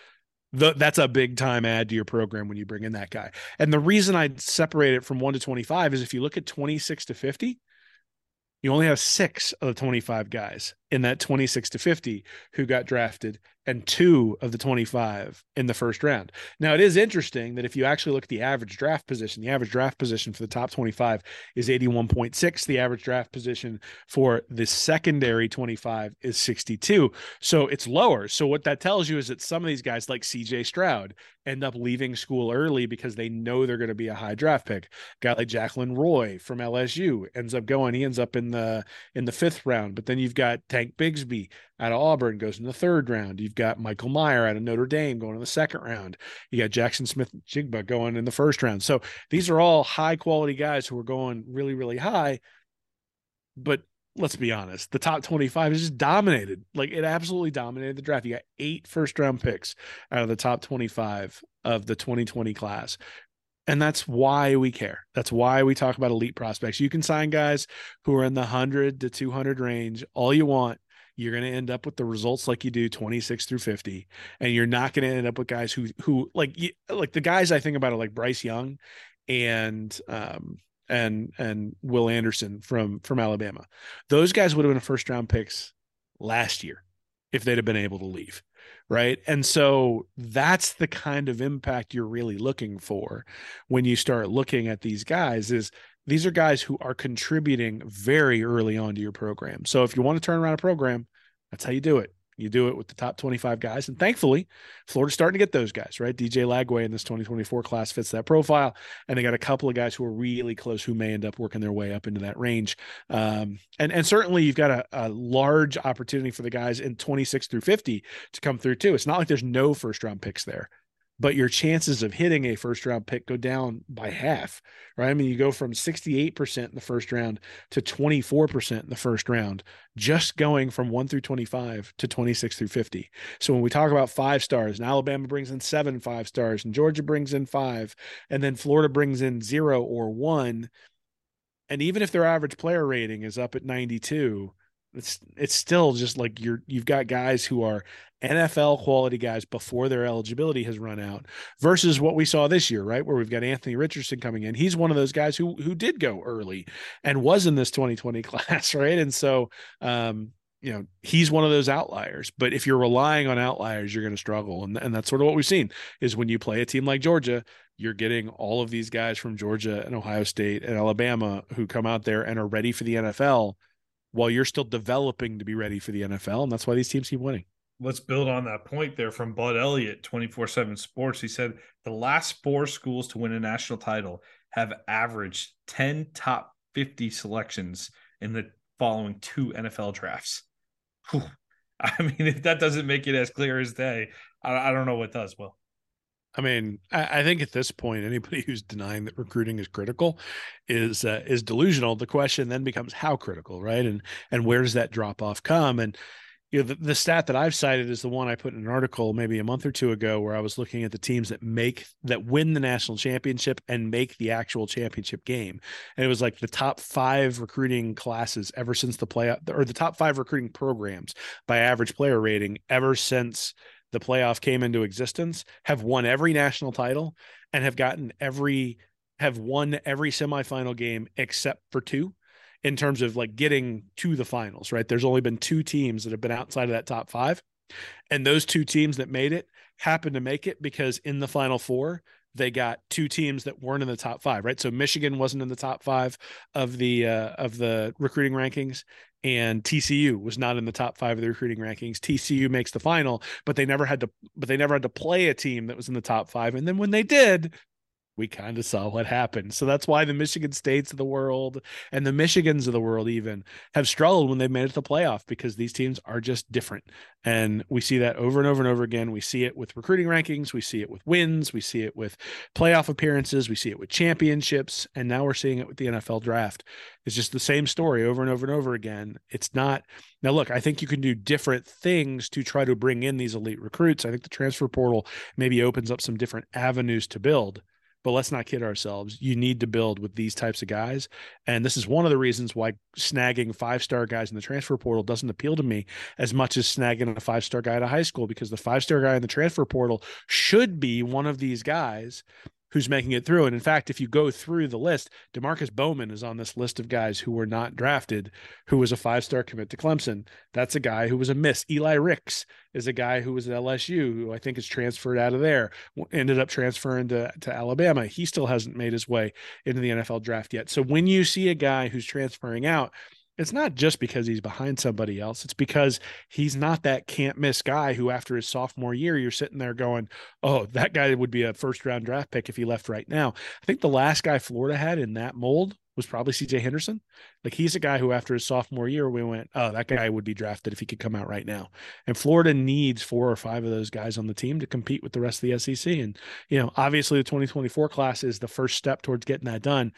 The, that's a big time add to your program when you bring in that guy. And the reason I separate it from one to 25 is if you look at 26 to 50, you only have six of the 25 guys in that 26 to 50 who got drafted and two of the 25 in the first round. Now, it is interesting that if you actually look at the average draft position, the average draft position for the top 25 is 81.6. The average draft position for the secondary 25 is 62. So it's lower. So, what that tells you is that some of these guys, like CJ Stroud, end up leaving school early because they know they're going to be a high draft pick. A guy like Jaquelin Roy from LSU ends up going, he ends up in the in the fifth round. But then you've got Tank Bigsby out of Auburn goes in the third round. You've got Michael Mayer out of Notre Dame going in the second round. You got Jackson Smith-Njigba going in the first round. So these are all high quality guys who are going really, really high. But let's be honest, the top 25 is just dominated. Like it absolutely dominated the draft. You got eight first round picks out of the top 25 of the 2020 class. And that's why we care. That's why we talk about elite prospects. You can sign guys who are in the 100 to 200 range all you want. You're going to end up with the results like you do 26 through 50 and you're not going to end up with guys who who like like the guys I think about are like Bryce Young and um and and Will Anderson from from Alabama. Those guys would have been first round picks last year if they'd have been able to leave right and so that's the kind of impact you're really looking for when you start looking at these guys is these are guys who are contributing very early on to your program so if you want to turn around a program that's how you do it you do it with the top 25 guys. And thankfully, Florida's starting to get those guys, right? DJ Lagway in this 2024 class fits that profile. And they got a couple of guys who are really close who may end up working their way up into that range. Um, and, and certainly you've got a, a large opportunity for the guys in 26 through 50 to come through too. It's not like there's no first round picks there but your chances of hitting a first round pick go down by half, right? I mean, you go from 68% in the first round to 24% in the first round, just going from one through 25 to 26 through 50. So when we talk about five stars, and Alabama brings in seven five stars, and Georgia brings in five, and then Florida brings in zero or one. And even if their average player rating is up at 92, it's it's still just like you're you've got guys who are NFL quality guys before their eligibility has run out versus what we saw this year, right? Where we've got Anthony Richardson coming in. He's one of those guys who who did go early and was in this 2020 class, right? And so um you know he's one of those outliers but if you're relying on outliers you're going to struggle and, and that's sort of what we've seen is when you play a team like georgia you're getting all of these guys from georgia and ohio state and alabama who come out there and are ready for the nfl while you're still developing to be ready for the NFL. And that's why these teams keep winning. Let's build on that point there from Bud Elliott, 24 7 Sports. He said the last four schools to win a national title have averaged 10 top 50 selections in the following two NFL drafts. Whew. I mean, if that doesn't make it as clear as day, I, I don't know what does. Well, I mean, I, I, think at this point, anybody who's denying that recruiting is critical is uh, is delusional. The question then becomes how critical, right? And and where does that drop off come? And you know, the, the stat that I've cited is the one I put in an article maybe a month or two ago, where I was looking at the teams that make that win the national championship and make the actual championship game, and it was like the top five recruiting classes ever since the play or the top five recruiting programs by average player rating ever since the playoff came into existence have won every national title and have gotten every have won every semifinal game except for two in terms of like getting to the finals right? There's only been two teams that have been outside of that top 5 and those two teams that made it happened to make it because in the final four they got two teams that weren't in the top five, right? So Michigan wasn't in the top five of the uh, of the recruiting rankings, and TCU was not in the top five of the recruiting rankings. TCU makes the final, but they never had to, but they never had to play a team that was in the top five. And then when they did, we kind of saw what happened. So that's why the Michigan States of the world and the Michigans of the world even have struggled when they've made it to the playoff because these teams are just different. And we see that over and over and over again. We see it with recruiting rankings, we see it with wins, we see it with playoff appearances, we see it with championships, and now we're seeing it with the NFL draft. It's just the same story over and over and over again. It's not now look, I think you can do different things to try to bring in these elite recruits. I think the transfer portal maybe opens up some different avenues to build but let's not kid ourselves. You need to build with these types of guys. And this is one of the reasons why snagging five star guys in the transfer portal doesn't appeal to me as much as snagging a five star guy at a high school, because the five star guy in the transfer portal should be one of these guys who's making it through. And in fact, if you go through the list, Demarkcus Bowman is on this list of guys who were not drafted, who was a five star commit to Clemson. That's a guy who was a miss. Eli Ricks is a guy who was at LSU, who I think is transferred out of there, ended up transferring to, to Alabama. He still hasn't made his way into the NFL draft yet. So when you see a guy who's transferring out, it's not just because he's behind somebody else. It's because he's not that can't miss guy who, after his sophomore year, you're sitting there going, oh, that guy would be a first round draft pick if he left right now. I think the last guy Florida had in that mold was probably CJ Henderson. Like he's a guy who, after his sophomore year, we went, oh, that guy would be drafted if he could come out right now. And Florida needs four or five of those guys on the team to compete with the rest of the SEC. And, you know, obviously the 2024 class is the first step towards getting that done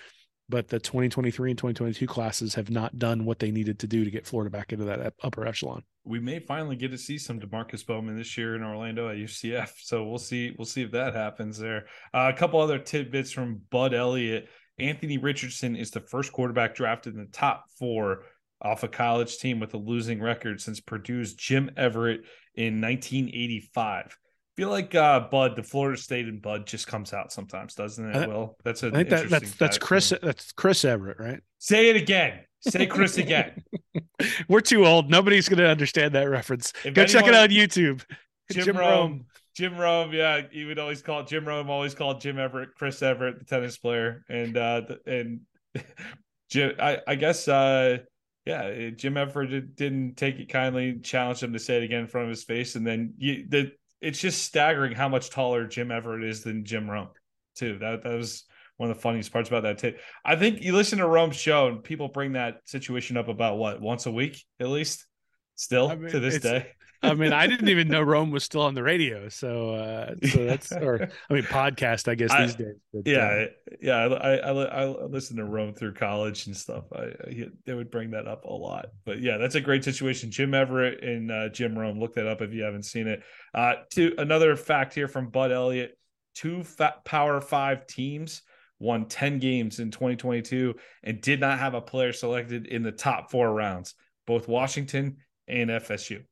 but the 2023 and 2022 classes have not done what they needed to do to get Florida back into that upper echelon. We may finally get to see some Demarkcus Bowman this year in Orlando at UCF, so we'll see. We'll see if that happens there. Uh, a couple other tidbits from Bud Elliott. Anthony Richardson is the first quarterback drafted in the top four off a college team with a losing record since Purdue's Jim Everett in 1985 feel like uh, Bud, the Florida State and Bud just comes out sometimes, doesn't it? Will that's a I think that, that's that's Chris that's Chris Everett, right? Say it again. Say Chris again. We're too old. Nobody's going to understand that reference. If Go anyone, check it out on YouTube. Jim, Jim Rome. Rome. Jim Rome, yeah, he would always call it, Jim Rome. Always called Jim Everett, Chris Everett, the tennis player, and uh, and Jim. I, I guess uh, yeah, Jim Everett didn't take it kindly, challenged him to say it again in front of his face, and then you, the it's just staggering how much taller Jim Everett is than Jim Rome, too. That that was one of the funniest parts about that tape. I think you listen to Rome's show and people bring that situation up about what once a week at least, still I mean, to this day. I mean, I didn't even know Rome was still on the radio. So, uh, so that's, or I mean, podcast, I guess these I, days. But, yeah, uh, yeah. I, I, I listened to Rome through college and stuff. I, I, they would bring that up a lot. But yeah, that's a great situation. Jim Everett and uh, Jim Rome. Look that up if you haven't seen it. Uh, to another fact here from Bud Elliott: two Power Five teams won 10 games in 2022 and did not have a player selected in the top four rounds, both Washington and FSU.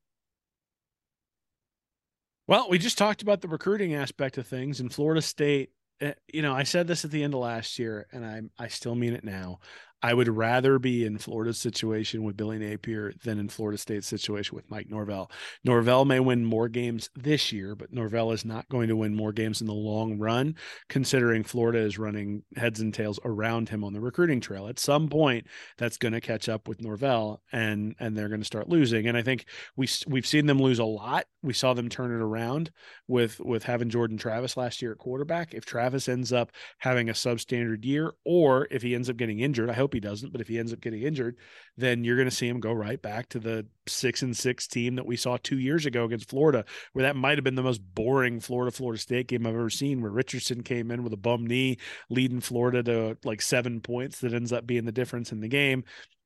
Well, we just talked about the recruiting aspect of things, and Florida State. Eh, you know, I said this at the end of last year, and I I still mean it now. I would rather be in Florida's situation with Billy Napier than in Florida State's situation with Mike Norvell. Norvell may win more games this year, but Norvell is not going to win more games in the long run, considering Florida is running heads and tails around him on the recruiting trail. At some point, that's going to catch up with Norvell, and and they're going to start losing. And I think we we've seen them lose a lot. We saw them turn it around with with having Jordan Travis last year at quarterback. If Travis ends up having a substandard year, or if he ends up getting injured, I hope he doesn't, but if he ends up getting injured, then you're going to see him go right back to the six and six team that we saw two years ago against Florida, where that might have been the most boring Florida Florida State game I've ever seen, where Richardson came in with a bum knee, leading Florida to like seven points that ends up being the difference in the game.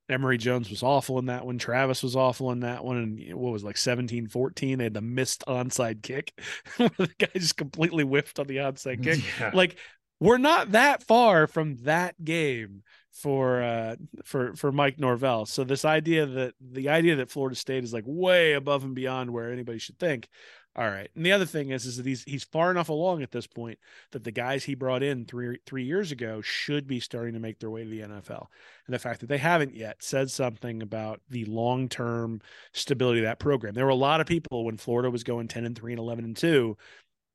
Emory Jones was awful in that one. Travis was awful in that one. And what was like 17 14? They had the missed onside kick. the guy just completely whiffed on the onside kick. Yeah. Like, we're not that far from that game for uh for for Mike Norvell. So this idea that the idea that Florida State is like way above and beyond where anybody should think. All right. And the other thing is is that he's he's far enough along at this point that the guys he brought in 3 3 years ago should be starting to make their way to the NFL. And the fact that they haven't yet said something about the long-term stability of that program. There were a lot of people when Florida was going 10 and 3 and 11 and 2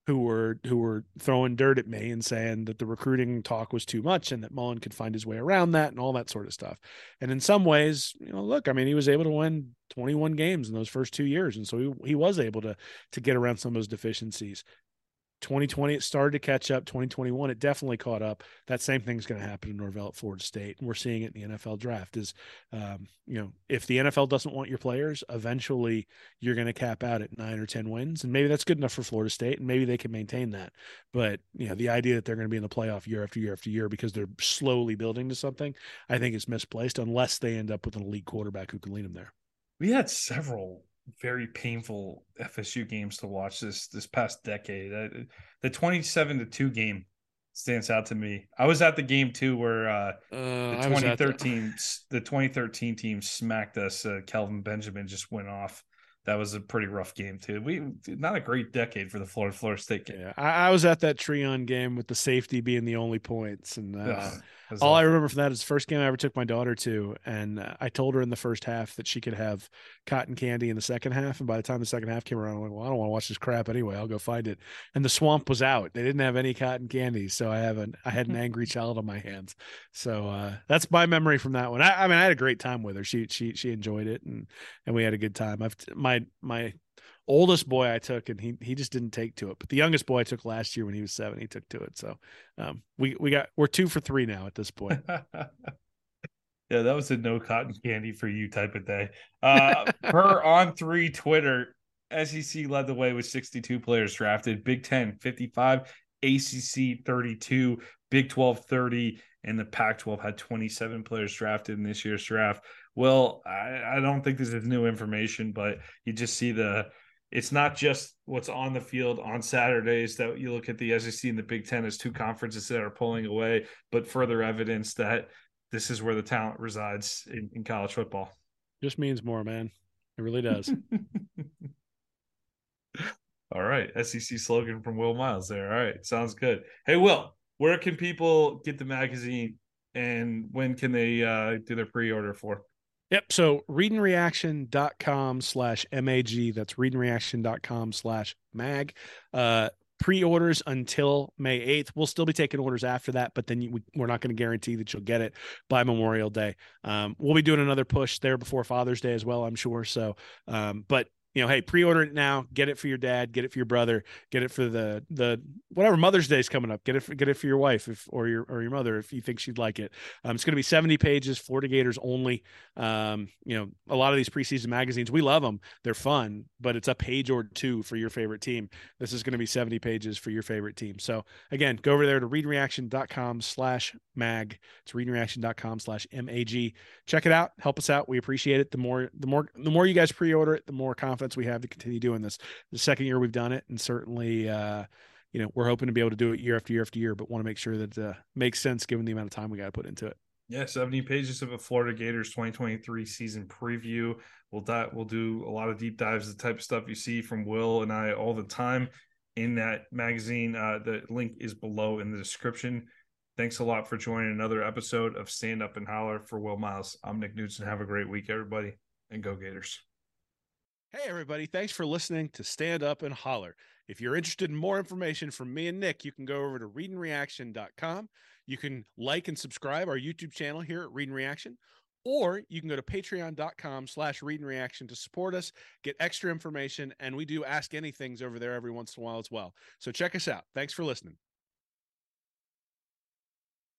who were who were throwing dirt at me and saying that the recruiting talk was too much and that Mullen could find his way around that and all that sort of stuff. And in some ways, you know, look, I mean, he was able to win 21 games in those first two years, and so he, he was able to to get around some of those deficiencies. 2020 it started to catch up. 2021 it definitely caught up. That same thing's going to happen in norvell at florida state and we're seeing it in the nfl draft is um, you know if the nfl doesn't want your players eventually you're going to cap out at nine or ten wins and maybe that's good enough for florida state and maybe they can maintain that. But you know the idea that they're going to be in the playoff year after year after year because they're slowly building to something i think is misplaced unless they end up with an elite quarterback who can lead them there. We had several very painful FSU games to watch this this past decade. Uh, the 27 to 2 game stands out to me. I was at the game too where uh, uh the 2013 the... the 2013 team smacked us. Uh, Kelvin Benjamin just went off that was a pretty rough game too. We not a great decade for the Florida Florida State game. Yeah, I, I was at that Treon game with the safety being the only points, and uh, all I remember from that is the first game I ever took my daughter to, and I told her in the first half that she could have cotton candy in the second half, and by the time the second half came around, I'm like, well, I don't want to watch this crap anyway. I'll go find it. And the swamp was out; they didn't have any cotton candy, so I have an I had an angry child on my hands. So uh, that's my memory from that one. I, I mean, I had a great time with her. She she she enjoyed it, and and we had a good time. I've my my oldest boy I took and he he just didn't take to it. But the youngest boy I took last year when he was seven, he took to it. So um, we we got we're two for three now at this point. yeah, that was a no cotton candy for you type of day. Uh, per On3 Twitter, SEC led the way with 62 players drafted, Big Ten 55, ACC 32, Big 12 30 and the Pac 12 had 27 players drafted in this year's draft. Well, I, I don't think this is new information, but you just see the it's not just what's on the field on Saturdays that you look at the SEC and the Big Ten as two conferences that are pulling away, but further evidence that this is where the talent resides in, in college football. Just means more, man. It really does. All right. SEC slogan from Will Miles there. All right. Sounds good. Hey, Will, where can people get the magazine and when can they uh, do their pre order for? Yep. So readandreaction.com slash MAG. That's readandreaction.com slash mag. Uh, pre-orders until May 8th. We'll still be taking orders after that, but then you, we're not going to guarantee that you'll get it by Memorial Day. Um, we'll be doing another push there before Father's Day as well, I'm sure. So, um, but you know, hey, pre-order it now. Get it for your dad. Get it for your brother. Get it for the the whatever Mother's Day is coming up. Get it for, get it for your wife if or your or your mother if you think she'd like it. Um, it's going to be seventy pages, Florida Gators only. Um, you know, a lot of these preseason magazines, we love them. They're fun, but it's a page or two for your favorite team. This is going to be seventy pages for your favorite team. So again, go over there to readreaction.com/slash mag. It's readreaction.com slash mag. Check it out. Help us out. We appreciate it. The more the more the more you guys pre-order it, the more confident confidence we have to continue doing this. The second year we've done it, and certainly, uh, you know, we're hoping to be able to do it year after year after year, but want to make sure that uh, makes sense given the amount of time we got to put into it. Yeah, 70 pages of a Florida Gators 2023 season preview. We'll dive, we'll do a lot of deep dives, the type of stuff you see from Will and I all the time in that magazine. Uh, the link is below in the description. Thanks a lot for joining another episode of Stand Up and Holler for Will Miles. I'm Nick Knudsen. Have a great week, everybody, and go Gators. Hey, everybody. Thanks for listening to Stand Up and Holler. If you're interested in more information from me and Nick, you can go over to readandreaction.com. You can like and subscribe our YouTube channel here at Read and Reaction, or you can go to patreon.com slash read and reaction to support us, get extra information, and we do ask anythings over there every once in a while as well. So check us out. Thanks for listening.